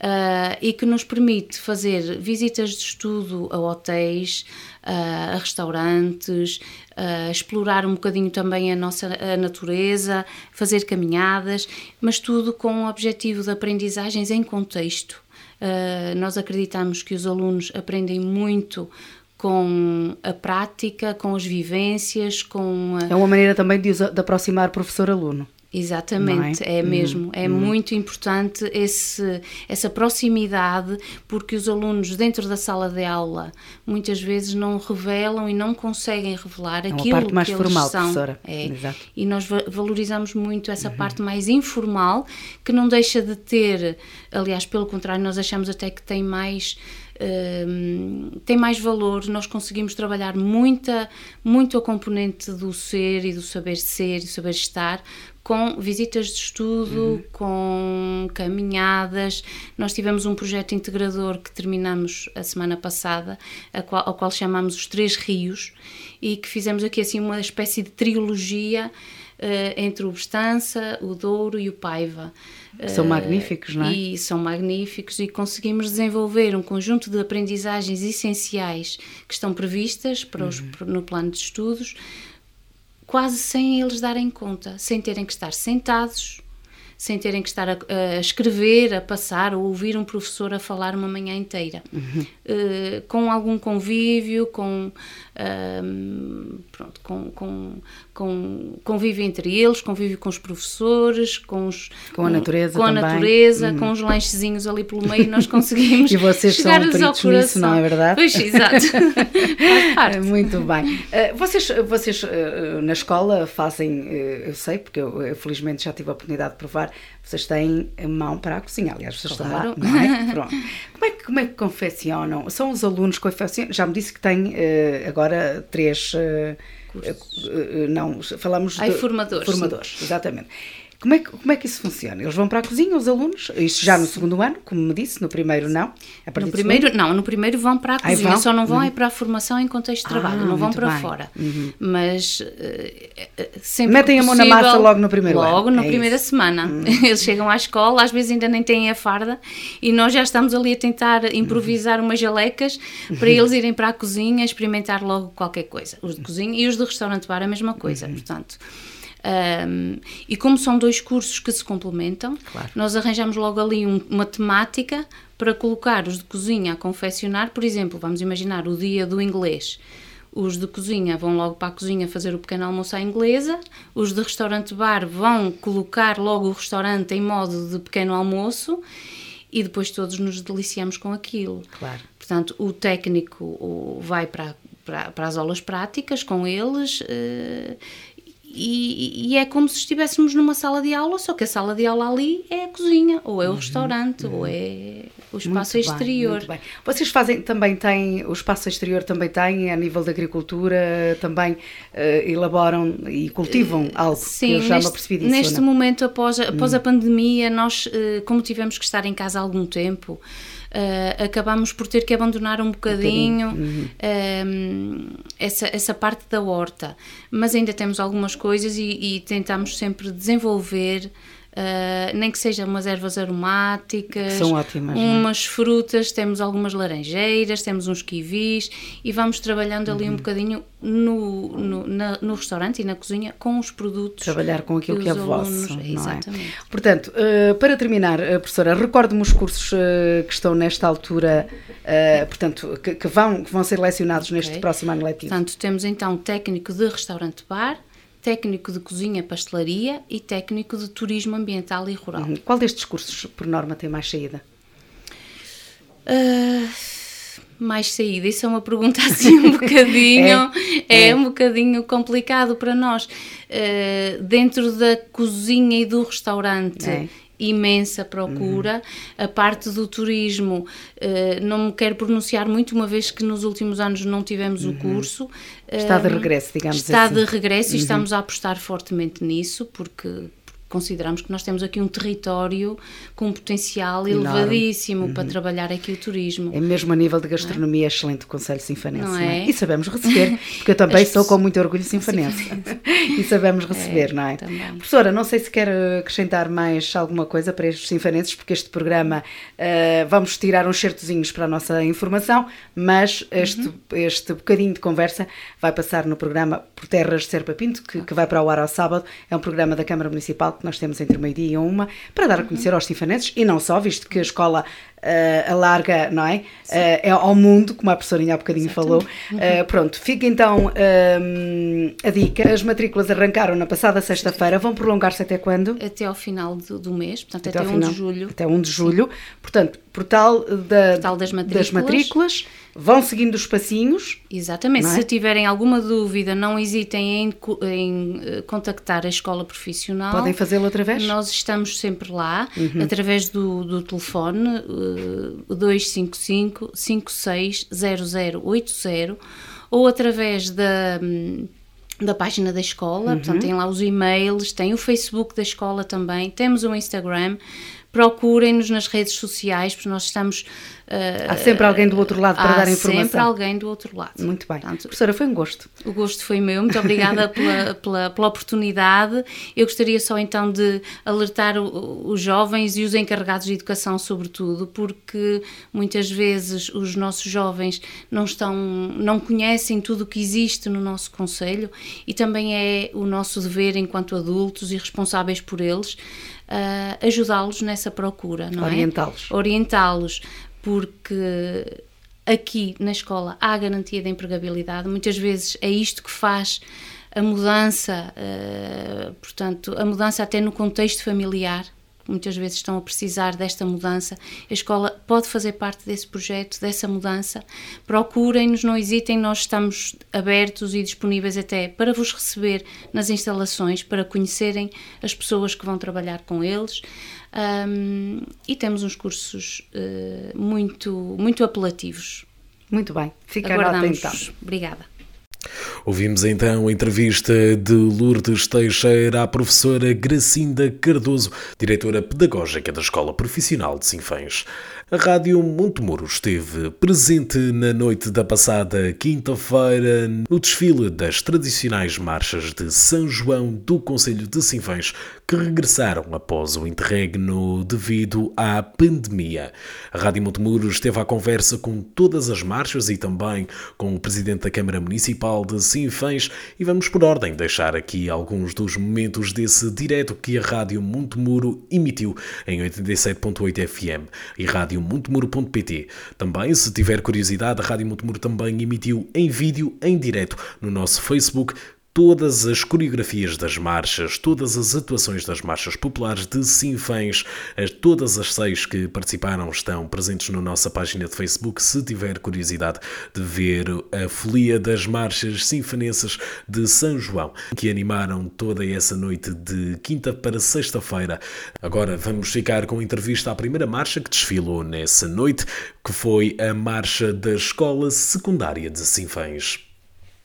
uh, e que nos permite fazer visitas de estudo a hotéis, uh, a restaurantes, uh, explorar um bocadinho também a nossa a natureza, fazer caminhadas, mas tudo com o objetivo de aprendizagens em contexto. Nós acreditamos que os alunos aprendem muito com a prática, com as vivências, com a... É uma maneira também de, de aproximar professor-aluno. Exatamente, é? é? mesmo, hum, é hum. muito importante esse, essa proximidade, porque os alunos dentro da sala de aula muitas vezes não revelam e não conseguem revelar é aquilo parte mais que formal, eles são. Professora. É. Exato. E nós valorizamos muito essa uhum. parte mais informal, que não deixa de ter, aliás, pelo contrário, nós achamos até que tem mais tem mais valor, nós conseguimos trabalhar muita, muito a componente do ser e do saber ser e do saber estar com visitas de estudo, uhum. com caminhadas. Nós tivemos um projeto integrador que terminamos a semana passada, qual, ao qual chamamos os Três Rios, e que fizemos aqui assim uma espécie de trilogia entre o Bestança, o Douro e o Paiva. São magníficos, não é? E são magníficos e conseguimos desenvolver um conjunto de aprendizagens essenciais que estão previstas para os, uhum. no plano de estudos, quase sem eles darem conta, sem terem que estar sentados sem terem que estar a, a, escrever, a passar ou ouvir um professor a falar uma manhã inteira. Uhum. Uh, com algum convívio, com, uh, pronto, com, com, com convívio entre eles, convívio com os professores, com, os, com a natureza, com, a natureza, uhum. com os lanchezinhos ali pelo meio, nós conseguimos e vocês chegar são peritos nisso, não é verdade? Pois, exato. Muito bem. Uh, vocês, vocês na escola fazem, eu sei, porque eu felizmente já tive a oportunidade de provar vocês têm mão para a cozinha. Aliás, vocês claro. estão lá, não é? Pronto. Como é, que, como é que confeccionam? São os alunos que confeccionam? Já me disse que tem uh, agora três. Uh, uh, não, falamos Ai, de formadores. Formadores, sim. exatamente. Como é, que, como é que isso funciona? Eles vão para a cozinha, os alunos? Isto já no segundo ano, como me disse, no primeiro não? no primeiro, não, no primeiro vão para a cozinha, só não vão uhum. é para a formação em contexto de trabalho, ah, não vão para bem. fora. Uhum. Mas uh, sempre Metem a mão na massa logo no primeiro logo ano. Logo na é primeira isso. semana. Uhum. Eles chegam à escola, às vezes ainda nem têm a farda e nós já estamos ali a tentar improvisar umas jalecas para uhum. eles irem para a cozinha experimentar logo qualquer coisa. Os de cozinha e os de restaurante bar a mesma coisa, uhum. portanto. Um, e como são dois cursos que se complementam, claro. nós arranjamos logo ali um, uma temática para colocar os de cozinha a confeccionar. Por exemplo, vamos imaginar o dia do inglês. Os de cozinha vão logo para a cozinha fazer o pequeno almoço à inglesa, os de restaurante-bar vão colocar logo o restaurante em modo de pequeno almoço e depois todos nos deliciamos com aquilo. Claro. Portanto, o técnico vai para, para, para as aulas práticas com eles uh, e, e, é como se estivéssemos numa sala de aula, só que a sala de aula ali é a cozinha, ou é o uhum, restaurante, uhum. ou é o espaço muito exterior. Bem, Vocês fazem também têm, o espaço exterior também tem, a nível da agricultura, também uh, elaboram e cultivam eh, algo Sim, que eu já neste, me percebi disso. Neste momento, após, após hum. a pandemia, nós, uh, como tivemos que estar em casa há algum tempo, uh, acabamos por ter que abandonar um bocadinho, um bocadinho. Uhum. essa, essa parte da horta. Mas ainda temos algumas coisas e, e tentamos sempre desenvolver Uh, nem que sejam umas ervas aromáticas, são ótimas, é? umas é? frutas, temos algumas laranjeiras, temos uns kiwis e vamos trabalhando ali uhum. um bocadinho no, no, na, no, restaurante e na cozinha com os produtos. Trabalhar com aquilo que, que é vosso. Não exatamente. É? Portanto, uh, para terminar, uh, professora, recordo-me os cursos que estão nesta altura, portanto, que, que, vão, que vão ser lecionados okay. neste próximo ano letivo. Portanto, temos então técnico de restaurante-bar, técnico de cozinha pastelaria e técnico de turismo ambiental e rural. Uhum. Qual destes cursos, por norma, tem mais saída? Uh, mais saída? Isso é uma pergunta assim um bocadinho, é, é, é, um bocadinho complicado para nós. Uh, dentro da cozinha e do restaurante é imensa procura. Uhum. A parte do turismo, uh, não me quero pronunciar muito, uma vez que nos últimos anos não tivemos uhum. o curso. Está de regresso, digamos está assim. Está de regresso uhum. e estamos a apostar fortemente nisso, porque consideramos que nós temos aqui um território com um potencial Enorme. elevadíssimo uhum. para trabalhar aqui o turismo. É mesmo a nível de gastronomia é? excelente o Conselho Sinfanense. Não é? É? E sabemos receber, porque eu também sou com muito orgulho sinfanense. e sabemos receber, é, não é? Também. Professora, não sei se quer acrescentar mais alguma coisa para estes sinfanenses, porque este programa uh, vamos tirar uns certozinhos para a nossa informação, mas este, uhum. este bocadinho de conversa vai passar no programa Por Terras de Serpa Pinto, que, que vai para o ar ao sábado. É um programa da Câmara Municipal que nós temos entre meio-dia e uma, para dar a conhecer aos sinfanenses, e não só, visto que a escola uh, alarga, não é? Uh, é ao mundo, como a professorinha há bocadinho falou. Uh, pronto, fica então a dica. As matrículas arrancaram na passada sexta-feira, vão prolongar-se até quando? Até ao final do, do mês, portanto até, até 1 final, de julho. Até 1 de julho. Sim. Portanto, portal, da, portal das matrículas. Das matrículas vão seguindo os passinhos. Exatamente. É? Se tiverem alguma dúvida, não hesitem em, em, contactar a escola profissional. Podem fazê-lo através? Nós estamos sempre lá, uhum. através do, do telefone 255 560080 ou através da da página da escola, uhum. portanto tem lá os e-mails, tem o Facebook da escola também, temos o Instagram, procurem-nos nas redes sociais, porque nós estamos. Há sempre alguém do outro lado para dar informação. Há sempre alguém do outro lado. Muito bem. Portanto, Professora, foi um gosto. O gosto foi meu. Muito obrigada pela, pela, pela, oportunidade. Eu gostaria só então de alertar o, os jovens e os encarregados de educação, sobretudo, porque muitas vezes os nossos jovens não estão, não conhecem tudo o que existe no nosso Conselho e também é o nosso dever, enquanto adultos e responsáveis por eles, uh, ajudá-los nessa procura, não é? Orientá-los. Orientá-los, porque aqui na escola há garantia de empregabilidade, muitas vezes é isto que faz a mudança, uh, portanto, a mudança até no contexto familiar, muitas vezes estão a precisar desta mudança. A escola pode fazer parte desse projeto, dessa mudança. Procurem-nos, não hesitem, nós estamos abertos e disponíveis até para vos receber nas instalações, para conhecerem as pessoas que vão trabalhar com eles. Um, e temos uns cursos uh, muito, muito apelativos. Muito bem, fica a então. Obrigada. Ouvimos então a entrevista de Lourdes Teixeira à professora Gracinda Cardoso, diretora pedagógica da Escola Profissional de Sinfãs. A Rádio Montemuro esteve presente na noite da passada quinta-feira no desfile das tradicionais marchas de São João do Conselho de Sinfãs, que regressaram após o interregno devido à pandemia. A Rádio Montemuro esteve à conversa com todas as marchas e também com o Presidente da Câmara Municipal de Sinfãs e vamos por ordem deixar aqui alguns dos momentos desse direto que a Rádio Montemuro emitiu em 87.8 FM e Rádio radiomontemuro.pt. Também, se tiver curiosidade, a Rádio Montemuro também emitiu em vídeo, em direto, no nosso Facebook, todas as coreografias das marchas, todas as atuações das marchas populares de Sinfãs, todas as seis que participaram estão presentes na nossa página de Facebook. Se tiver curiosidade de ver a folia das marchas sinfanenses de São João, que animaram toda essa noite de quinta para sexta-feira. Agora vamos ficar com a entrevista à primeira marcha que desfilou nessa noite, que foi a marcha da Escola Secundária de Sinfãs.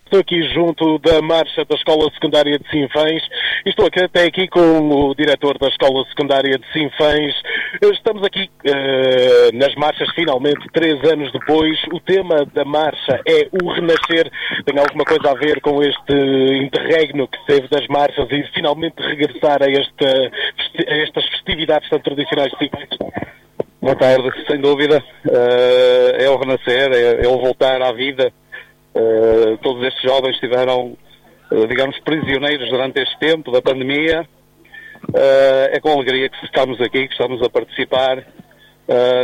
Estou aqui junto da marcha da Escola Secundária de Sinfãs estou aqui, até aqui com o diretor da Escola Secundária de Sinfãs. Estamos aqui uh, nas marchas, finalmente, três anos depois. O tema da marcha é o renascer. Tem alguma coisa a ver com este interregno que teve das marchas e finalmente regressar a, a estas festividades tão tradicionais de Sinfãs? Boa tarde, sem dúvida. Uh, é o renascer, é, é o voltar à vida Uh, todos estes jovens estiveram, uh, digamos, prisioneiros durante este tempo da pandemia. Uh, é com alegria que estamos aqui, que estamos a participar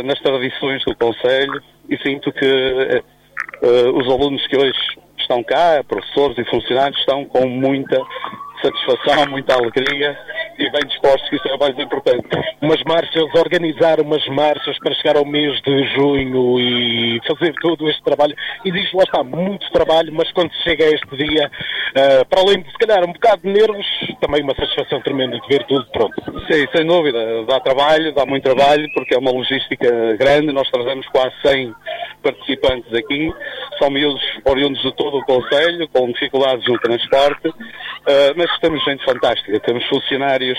nas tradições do Conselho e sinto que os alunos que hoje estão cá, professores e funcionários, estão com muita satisfação, muita alegria e bem dispostos, que isso é o mais importante. Umas marchas, organizar umas marchas para chegar ao mês de junho e fazer todo este trabalho. Existe, lá está, muito trabalho, mas quando chega a este dia, uh, para além de se calhar um bocado de nervos, também uma satisfação tremenda de ver tudo pronto. Sim, sem dúvida. Dá trabalho, dá muito trabalho, porque é uma logística grande. Nós trazemos quase 100 participantes aqui. São miúdos oriundos de todo o Conselho, com dificuldades no transporte, uh, mas temos gente fantástica. Temos funcionários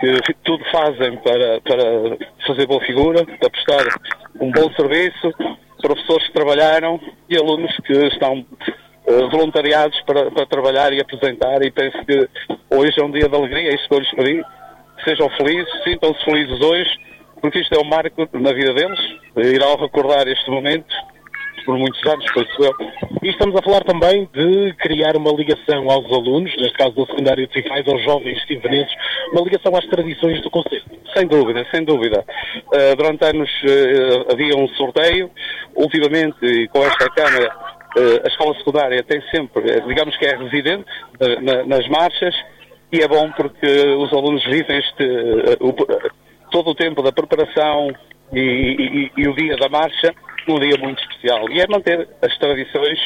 que tudo fazem para, para fazer boa figura, para prestar um bom serviço, professores que trabalharam e alunos que estão uh, voluntariados para, para trabalhar e apresentar e penso que hoje é um dia de alegria, é isso que eu lhes pedi. Sejam felizes, sintam-se felizes hoje, porque isto é um marco na vida deles, irão recordar este momento por muitos anos, penso eu. E estamos a falar também de criar uma ligação aos alunos, neste caso do secundário de Cifais, aos jovens sinfonenses, uma ligação às tradições do Conselho. Sem dúvida, sem dúvida. Uh, durante anos uh, havia um sorteio, ultimamente, com esta Câmara, uh, a escola secundária tem sempre, digamos que é residente na, nas marchas, e é bom porque os alunos vivem este, o, todo o tempo da preparação e, e, e o dia da marcha um dia muito especial. E é manter as tradições,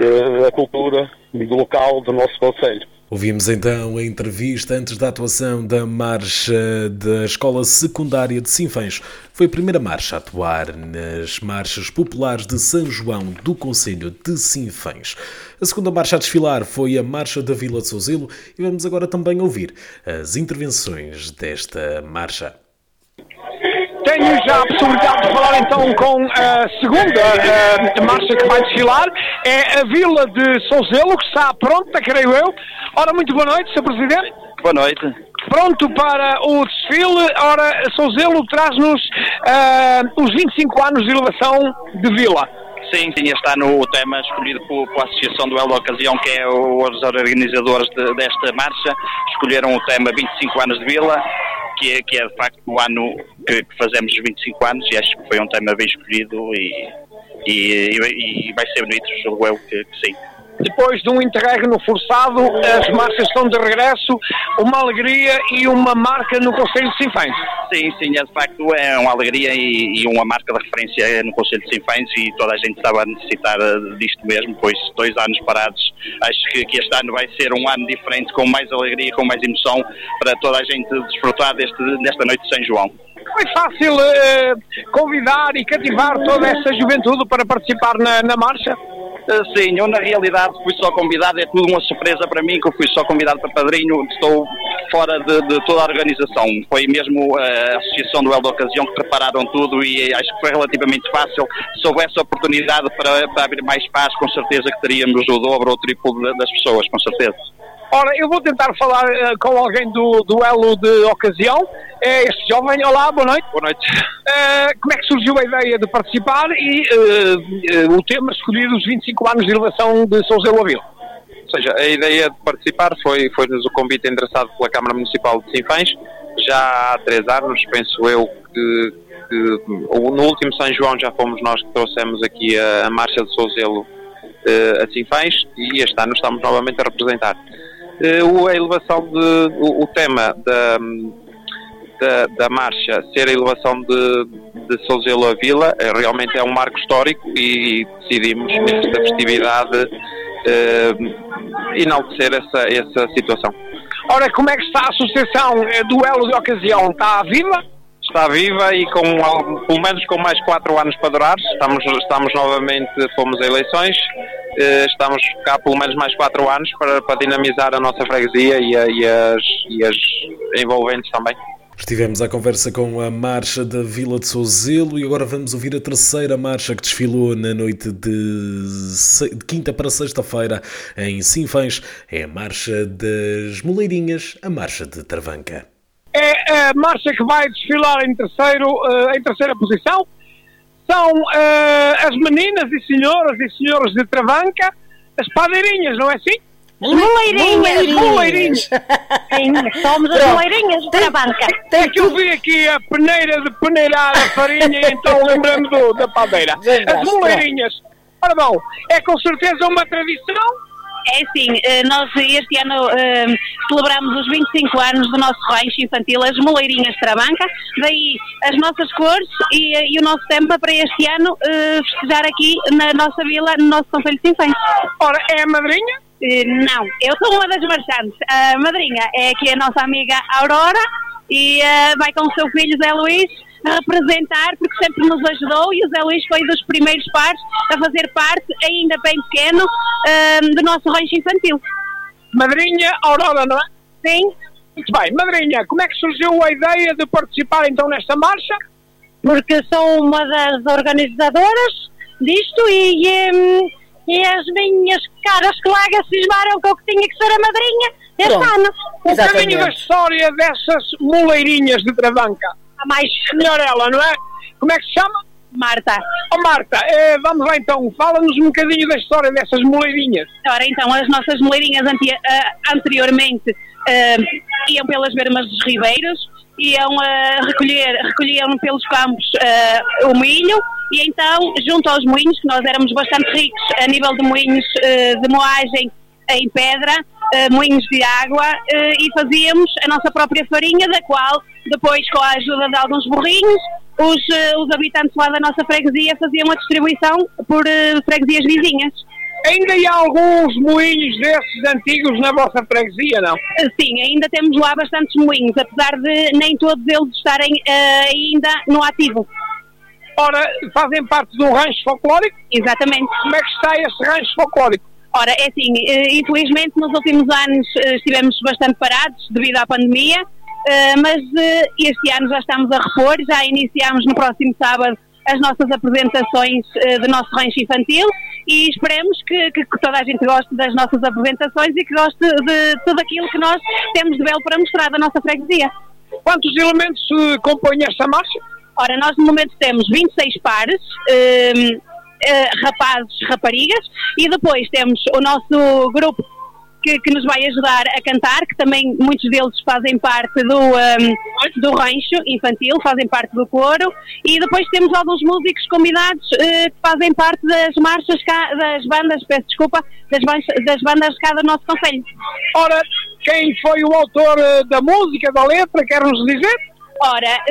uh, a cultura local do nosso Conselho. Ouvimos então a entrevista antes da atuação da marcha da Escola Secundária de Sinfãs. Foi a primeira marcha a atuar nas marchas populares de São João do Conselho de Sinfãs. A segunda marcha a desfilar foi a Marcha da Vila de Souzelo e vamos agora também ouvir as intervenções desta marcha. Tenho já a possibilidade de falar então com a segunda uh, marcha que vai desfilar. É a Vila de Souzelo, que está pronta, creio eu. Ora, muito boa noite, Sr. Presidente. Boa noite. Pronto para o desfile. Ora, Souzelo traz-nos uh, os 25 anos de elevação de Vila. Sim, sim, este ano o tema escolhido pela Associação do Elo Ocasião, que é os organizadores de, desta marcha, escolheram o tema 25 anos de Vila, que é, que é de facto o ano que, que, fazemos os 25 anos e acho que foi um tema bem escolhido e, e, e vai ser bonito, julgo eu que, que sim depois de um interregno forçado, as marchas estão de regresso, uma alegria e uma marca no Conselho de Sinfães. Sim, sim, é de facto é uma alegria e, e, uma marca de referência no Conselho de Sinfães e toda a gente estava a necessitar eh, disto mesmo, pois dois anos parados, acho que, que este ano vai ser um ano diferente, com mais alegria, com mais emoção, para toda a gente desfrutar deste, desta noite de São João. Foi fácil uh, convidar e cativar toda essa juventude para participar na, na marcha? Eh, sim, eu na realidade fui só convidado, é tudo uma surpresa para mim que eu fui só convidado para padrinho, estou fora de, de toda a organização. Foi mesmo eh, a Associação do El da Ocasião que prepararam tudo e acho que foi relativamente fácil. Se houvesse oportunidade para, para abrir mais espaço, com certeza que teríamos o dobro ou o triplo das pessoas, com certeza. Ora, eu vou tentar falar uh, com alguém do duelo de ocasião. É este jovem. Olá, boa noite. Boa noite. Uh, como é que surgiu a ideia de participar e uh, o tema escolhido, os 25 anos de elevação de Sousa Vila? Ou seja, a ideia de participar foi, foi-nos o convite endereçado pela Câmara Municipal de Sinfãs, já há três anos, penso eu que, que, no último São João já fomos nós que trouxemos aqui a, a Marcha de Souzelo a Sinfãs e este ano estamos novamente a representar. Eh, a elevação de. o, o tema da, da, da, marcha ser a elevação de, de Souzelo a Vila eh, realmente é um marco histórico e decidimos nesta festividade eh, enaltecer essa, essa situação. Ora, como é que está a associação eh, Duelo de Ocasião? Está viva? Está viva e com pelo menos com mais quatro anos para durar. Estamos, estamos novamente, fomos a eleições eh, estamos cá pelo menos mais quatro anos para, para dinamizar a nossa freguesia e, a, e, as, e as envolventes também. Estivemos à conversa com a marcha da Vila de Souzelo e agora vamos ouvir a terceira marcha que desfilou na noite de, de quinta para sexta-feira em Sinfãs. É a marcha das Moleirinhas, a marcha de Travanca. É a marcha que vai desfilar em, terceiro, eh, em terceira posição são uh, as meninas e senhoras e senhores de Travanca, as padeirinhas, não é assim? Moleirinhas. Moleirinhas. Somos as moleirinhas de Travanca. É que eu vi aqui a peneira de peneirar a farinha e então lembrando da padeira. As moleirinhas. Ora bom, é com certeza uma tradição é sim, eh, nós este ano uh, celebramos os 25 anos do nosso rancho infantil, as Moleirinhas Trabanca, daí as nossas cores e, e o nosso tempo para este ano uh, festejar aqui na nossa vila, no nosso Conselho de Sinfãs. Ora, é a madrinha? Uh, não, eu sou uma das marchantes. A madrinha é aqui a nossa amiga Aurora e vai com o seu filho Zé Luís a representar, porque sempre nos ajudou e o Zé Luís foi dos primeiros pares a fazer parte, ainda bem pequeno, um, do nosso rancho infantil. Madrinha Aurora, não é? Sim. Muito bem. Madrinha, como é que surgiu a ideia de participar então nesta marcha? Porque sou uma das organizadoras disto e, um, e as minhas caras colegas cismaram que eu tinha que ser a madrinha este Pronto. ano. Um bocadinho da história dessas moleirinhas de Travanca a mais senhorela, não é? Como é que se chama? Marta. Oh Marta, eh, vamos lá então, fala-nos um bocadinho da história dessas moleirinhas. Ora, então, as nossas moleirinhas uh, anteriormente uh, iam pelas bermas dos ribeiros, iam uh, recolher, recolhiam pelos campos o milho, e então, junto aos moinhos, que nós éramos bastante ricos a nível de moinhos de moagem em pedra, moinhos de água, e fazíamos a nossa própria farinha, da qual depois, com a ajuda de alguns burrinhos, os, uh, os habitantes lá da nossa freguesia faziam a distribuição por freguesias vizinhas. Ainda há alguns moinhos desses antigos na vossa freguesia, não? Eh, sim, ainda temos lá bastantes moinhos, apesar de nem todos eles estarem ainda no ativo. Ora, fazem parte de um rancho folclórico? Exatamente. Como é que está esse rancho folclórico? Ora, é assim, infelizmente nos últimos anos estivemos bastante parados devido à pandemia, Uh, mas este ano já estamos a repor, já iniciamos no próximo sábado as nossas apresentações do nosso rancho infantil e esperemos que, que, toda a gente goste das nossas apresentações e que goste de tudo aquilo que nós temos de belo para mostrar da nossa freguesia. Quantos elementos compõem esta marcha? Ora, nós no momento temos 26 pares, uh, rapazes, raparigas, e depois temos o nosso grupo que, que, nos vai ajudar a cantar, que também muitos deles fazem parte do, um, do rancho infantil, fazem parte do coro, e depois temos alguns músicos convidados uh, que fazem parte das marchas, das bandas, peço desculpa, das, das bandas cá do nosso conselho. Ora, quem foi o autor uh, da música, da letra, quer-nos dizer? Ora,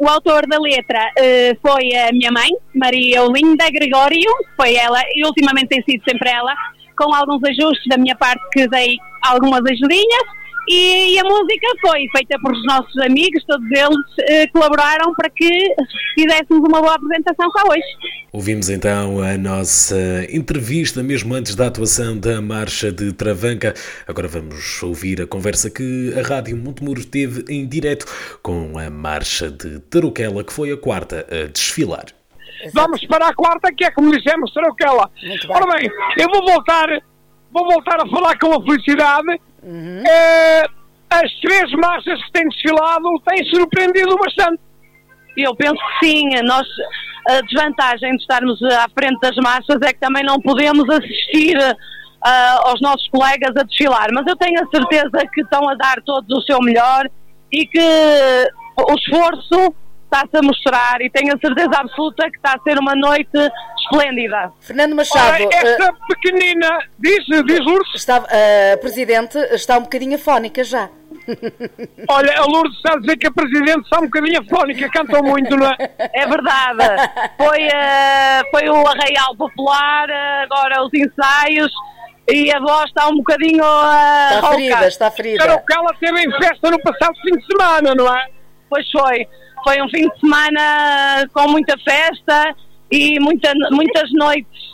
o, autor da letra uh, foi a minha mãe, Maria Olinda Gregório, foi ela, e ultimamente tem sido sempre ela, com alguns ajustes da minha parte que dei algumas ajudinhas, e, e a música foi feita por os nossos amigos, todos eles uh, colaboraram para que fizéssemos uma boa apresentação cá hoje. Ouvimos então a nossa entrevista mesmo antes da atuação da Marcha de Travanca. Agora vamos ouvir a conversa que a Rádio Montemuro teve em direto com a Marcha de Tarouquela, que foi a quarta a desfilar. Vamos para a quarta, que é como dissemos, Tarouquela. Ora bem, eu vou voltar, vou voltar a falar com a felicidade. Uhum. É, as três marchas que têm desfilado têm surpreendido bastante. Eu penso que sim. Nós, a desvantagem de estarmos à frente das marchas é que também não podemos assistir uh, aos nossos colegas a desfilar. Mas eu tenho a certeza que estão a dar todos o seu melhor e que o esforço está-se a mostrar e tenho a certeza absoluta que está a ser uma noite esplêndida. Fernando Machado. Ora, esta uh, pequenina, diz, diz Lourdes. Está, uh, Presidente, está um bocadinho afónica já. Olha, a Lourdes está a dizer que a Presidente está um bocadinho afónica, cantou muito, não é? É verdade. Foi, uh, foi o Arraial Popular, agora os ensaios e a voz está um bocadinho. Uh, está ferida, está ferida. Era o que ela teve em festa no passado fim de semana, não é? Pois foi. Foi um fim de semana com muita festa e muita, muitas noites.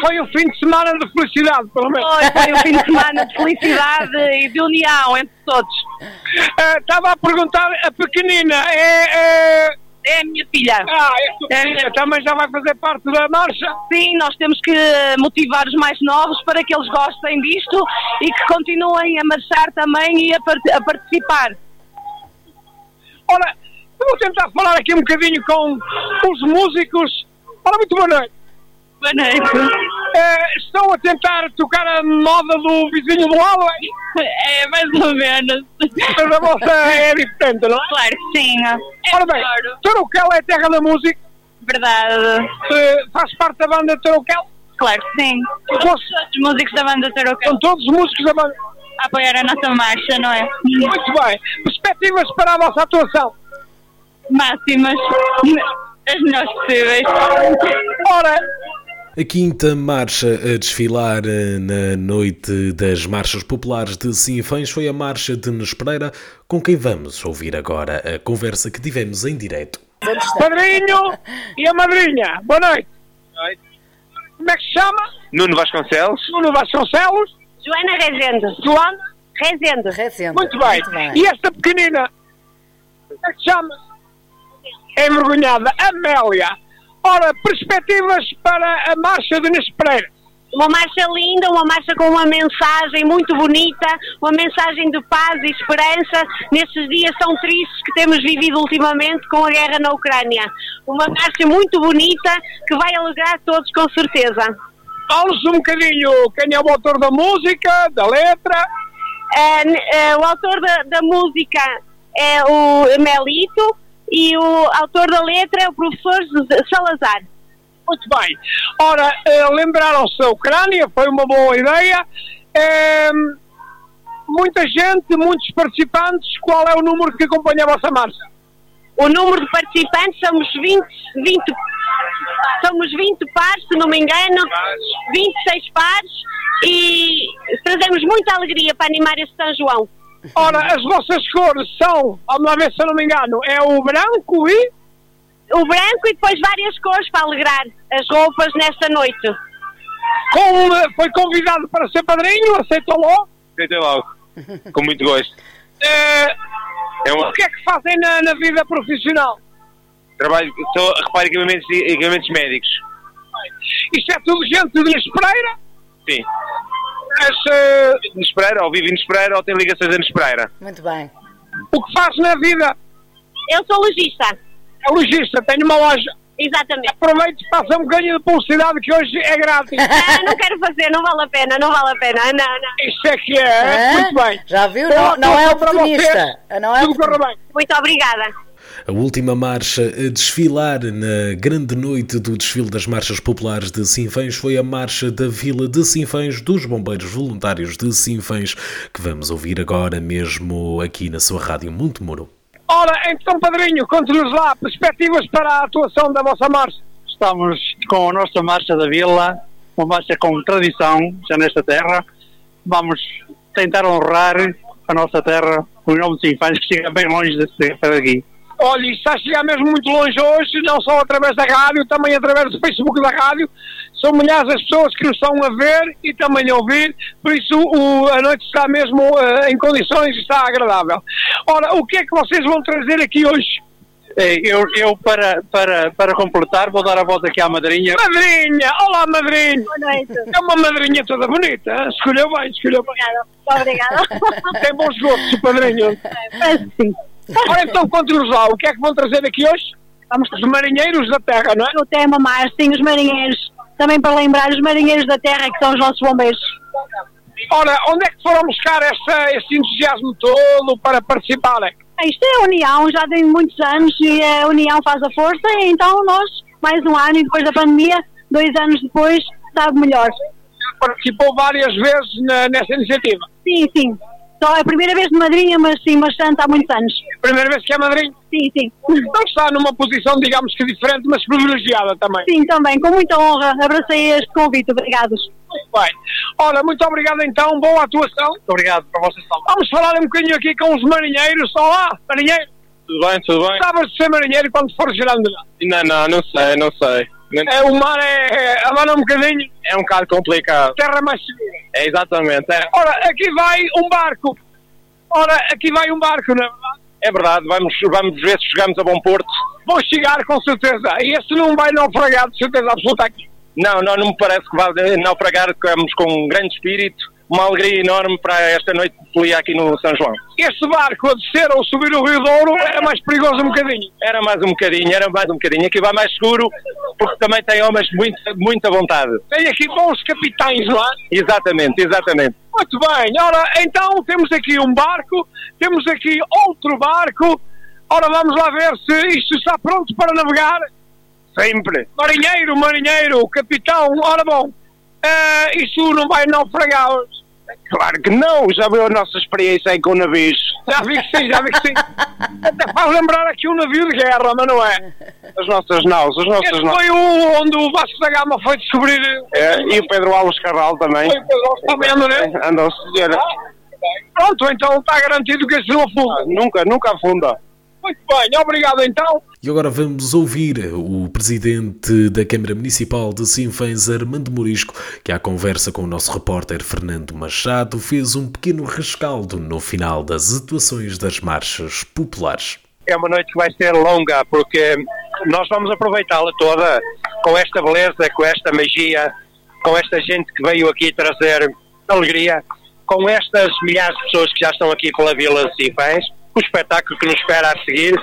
Foi um fim de semana de felicidade, pelo menos. Foi, foi um fim de semana de felicidade e de união entre todos. Uh, estava a perguntar, a pequenina é, é... É a minha filha. Ah, é a filha. Também já vai fazer parte da marcha? Sim, nós temos que motivar os mais novos para que eles gostem disto e que continuem a marchar também e a, part a participar. Ora, vou tentar falar aqui um bocadinho com os músicos. Ora, muito boa noite. Boa noite. É, estão a tentar tocar a moda do vizinho do lado? É, mais ou menos. Mas a vossa é diferente, não é? Claro que sim. É Ora bem, Tarouquel é a terra da música? Verdade. Uh, faz parte da banda Tarouquel? Claro que sim. Todos os músicos da banda Tarouquel. São todos os músicos da banda? A apoiar a nossa marcha, não é? Muito bem. Perspectivas para a vossa atuação? Máximas, as melhores possíveis. Ora, a quinta marcha a desfilar eh, na noite das marchas populares de Sinfãs foi a marcha de Nespreira, com quem vamos ouvir agora a conversa que tivemos em direto. Padrinho e a madrinha, boa noite. Boa noite. Como é que se chama? Nuno Vasconcelos. Nuno Vasconcelos. Joana Rezende. Joana? Rezende. Rezende. Muito bem. Muito bem. E esta pequenina? Como é que se chama? Envergonhada, Amélia. Ora, perspectivas para a marcha de Inês Pereira. Uma marcha linda, uma marcha com uma mensagem muito bonita, uma mensagem de paz e esperança nestes dias tão tristes que temos vivido ultimamente com a guerra na Ucrânia. Uma marcha muito bonita que vai alegrar todos com certeza. Fala-nos um bocadinho quem é o autor da música, da letra. É, é, o autor da, da música é o Melito, e o autor da letra é o professor Salazar. Muito bem. Ora, eh, lembraram-se da Ucrânia, foi uma boa ideia. Eh, muita gente, muitos participantes, qual é o número que acompanha a vossa marcha? O número de participantes somos 20, 20 somos 20 pares, se não me engano, 26 pares e trazemos muita alegria para animar este São João. Ora, as vossas cores são, vamos lá ver se eu não me engano, é o branco e? O branco e depois várias cores para alegrar as roupas nesta noite. Como foi convidado para ser padrinho, aceitou logo? Aceitei logo, com muito gosto. É, É uma... O que é que fazem na, na vida profissional? Trabalho, estou, reparo equipamentos, equipamentos médicos. Isto é tudo gente de Nespereira? Sim. Mas, uh, Nespereira, ou vive em Nespereira, ou tem ligações a Nespereira. Muito bem. o que faz na vida? Eu sou logista. É logista, tenho uma loja. Exatamente. Aproveite e faça um bocadinho de publicidade que hoje é grátis. Ah, não quero fazer, não vale a pena, não vale a pena. Não, não. Isso é que é, Hã? muito bem. Já viu? Boa Não, não é oportunista. Não é bem. Muito obrigada. A última marcha a desfilar na grande noite do desfile das marchas populares de Sinfãs foi a marcha da Vila de Sinfãs dos Bombeiros Voluntários de Sinfãs, que vamos ouvir agora mesmo aqui na sua rádio Montemuro. Ora, então, padrinho, conte-nos lá perspectivas para a atuação da vossa marcha. Estamos com a nossa marcha da vila, uma marcha com tradição já nesta terra. Vamos tentar honrar a nossa terra, o nome de Sinfãs, que chega bem longe daqui. Olha, isto está a chegar mesmo muito longe hoje, não só através da rádio, também através do Facebook da rádio. São milhares as pessoas que nos estão a ver e também a ouvir, por isso o- a noite está mesmo eh, em condições e está agradável. Ora, o que é que vocês vão trazer aqui hoje? Eh, Eu, eu para, para, para completar, vou dar a volta aqui à madrinha. Madrinha! Olá, madrinha! Boa noite. É uma madrinha toda bonita, hein? escolheu bem, escolheu bem. Muito obrigada. Tem bons gostos, padrinho. Parece que sim. Ora, então, conte-nos lá, o que é que vão trazer aqui hoje? Vamos Os marinheiros da terra, não é? o tema mar, sim, os marinheiros. Também para lembrar os marinheiros da terra que são os nossos bombeiros. Ora, onde é que foram buscar esta, este entusiasmo todo para participarem? Isto é a união, já tem muitos anos e a união faz a força, então nós, mais um ano e depois da pandemia, dois anos depois, sabe melhor. Participou várias vezes na- nessa iniciativa. Sim, sim. Só é a primeira vez de madrinha, mas sim, bastante há muitos anos. Primeira vez que é madrinha? Sim, sim. Então está numa posição, digamos que diferente, mas privilegiada também. Sim, também, com muita honra, abracei este convite, obrigados. Muito bem. Ora, muito obrigado então, boa atuação. Muito obrigado para vocês também. Vamos falar um bocadinho aqui com os marinheiros. Olá, marinheiro. Tudo bem, tudo bem? Sabes de ser marinheiro quando for gerando? Não, não, não sei, não sei. É, o mar é, é a mar é um bocadinho, É um bocado complicado. terra mais segura. É exatamente. É, Ora, aqui vai um barco. Ora, aqui vai um barco, não é verdade? é verdade, vamos, vamos ver se chegamos a bom porto. Vou chegar com certeza. E esse não vai naufragar de certeza absoluta aqui. Não, não, não me parece que vá naufragar, ficamos com um grande espírito, uma alegria enorme para esta noite de folia aqui no São João. Este barco a descer ou subir o Rio Douro é mais perigoso um bocadinho. Era mais um bocadinho, era mais um bocadinho. Aqui vai mais seguro, porque também tem homens de muita, muita vontade. Tem aqui bons capitães lá. Exatamente, exatamente. Muito bem. Ora, então temos aqui um barco, temos aqui outro barco. Ora, vamos lá ver se isto está pronto para navegar. Sempre. Marinheiro, marinheiro, capitão, ora bom. Eh, isto não vai naufragar hoje. Claro que não, já viu a nossa experiência aí com navios. Já vi que sim, já vi que sim. Até faz lembrar aqui um navio de guerra, mas não é? As nossas naus, as nossas naus. foi o onde o Vasco da Gama foi descobrir. É, e o Pedro Alves Carvalho também. Foi o Pedro está vendo, né? Andou senhora. Pronto, então está garantido que este não afunda. Nunca, nunca afunda. Muito bem, obrigado então. E agora vamos ouvir o presidente da Câmara Municipal de Sinfãs, Armando Morisco, que à conversa com o nosso repórter Fernando Machado fez um pequeno rescaldo no final das atuações das marchas populares. É uma noite que vai ser longa, porque nós vamos aproveitá-la toda com esta beleza, com esta magia, com esta gente que veio aqui trazer alegria, com estas milhares de pessoas que já estão aqui pela Vila de Sinfãs, o espetáculo que nos espera a seguir,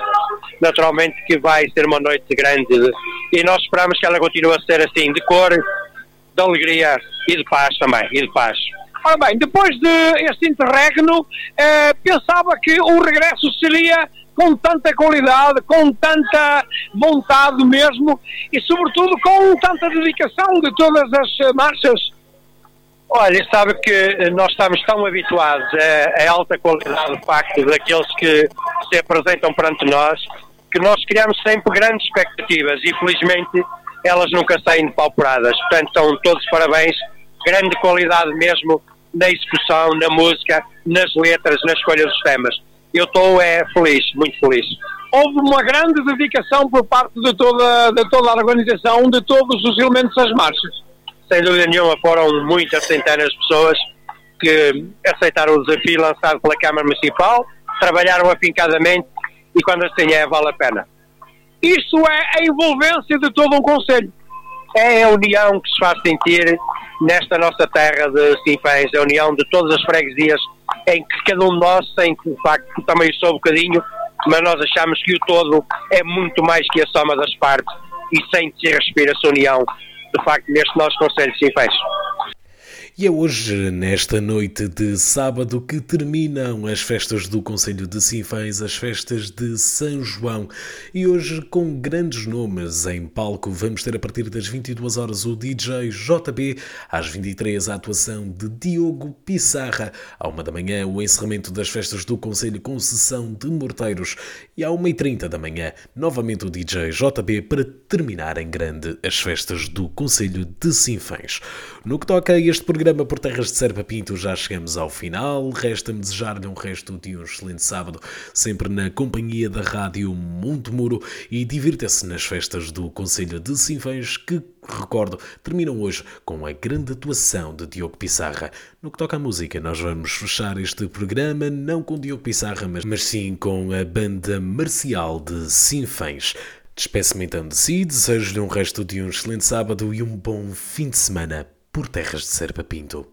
naturalmente que vai ser uma noite grande e nós esperamos que ela continue a ser assim, de cor, de alegria e de paz também, e de paz. Ora bem, depois de interregno, eh, pensava que o regresso seria com tanta qualidade, com tanta vontade mesmo e, sobretudo, com tanta dedicação de todas as marchas. Olha, sabe que eh, nós estamos tão habituados a alta qualidade de facto daqueles que se apresentam perante nós, que nós criamos sempre grandes expectativas e felizmente elas nunca saem depauperadas. Portanto, estão todos parabéns, grande qualidade mesmo na execução, na música, nas letras, na escolha dos temas. Eu estou é, feliz, muito feliz. Houve uma grande dedicação por parte de toda, de toda a organização, de todos os elementos das marchas. Sem dúvida nenhuma, foram muitas centenas de pessoas que aceitaram o desafio lançado pela Câmara Municipal, trabalharam afincadamente e quando assim é, vale a pena. Isso é a envolvência de todo um Conselho. É a união que se faz sentir nesta nossa terra de Sinfãs, a união de todas as freguesias em que cada um de nós, em que de facto também sou um bocadinho, mas nós achamos que o todo é muito mais que a soma das partes e sente-se e respira essa união, de facto, neste nosso Conselho de Sinfãs. E é hoje, nesta noite de sábado, que terminam as festas do Conselho de Sinfãs, as festas de São João. E hoje, com grandes nomes em palco, vamos ter a partir das 22 horas o DJ JB, às 23 a atuação de Diogo Pissarra, à 1 da manhã o encerramento das festas do Conselho com sessão de morteiros e à 1h30 da manhã, novamente o DJ JB para terminar em grande as festas do Conselho de Sinfãs. No que toca a este programa, programa por Terras de Serpa Pinto já chegamos ao final. Resta-me desejar-lhe um resto de um excelente sábado, sempre na companhia da Rádio Monte Muro e divirta-se nas festas do Conselho de Sinfãs que, recordo, terminam hoje com a grande atuação de Diogo Pissarra. No que toca à música, nós vamos fechar este programa não com Diogo Pissarra, mas, mas sim com a banda marcial de Sinfãs. Despeço-me então de si, desejo-lhe um resto de um excelente sábado e um bom fim de semana por terras de Serpa Pinto.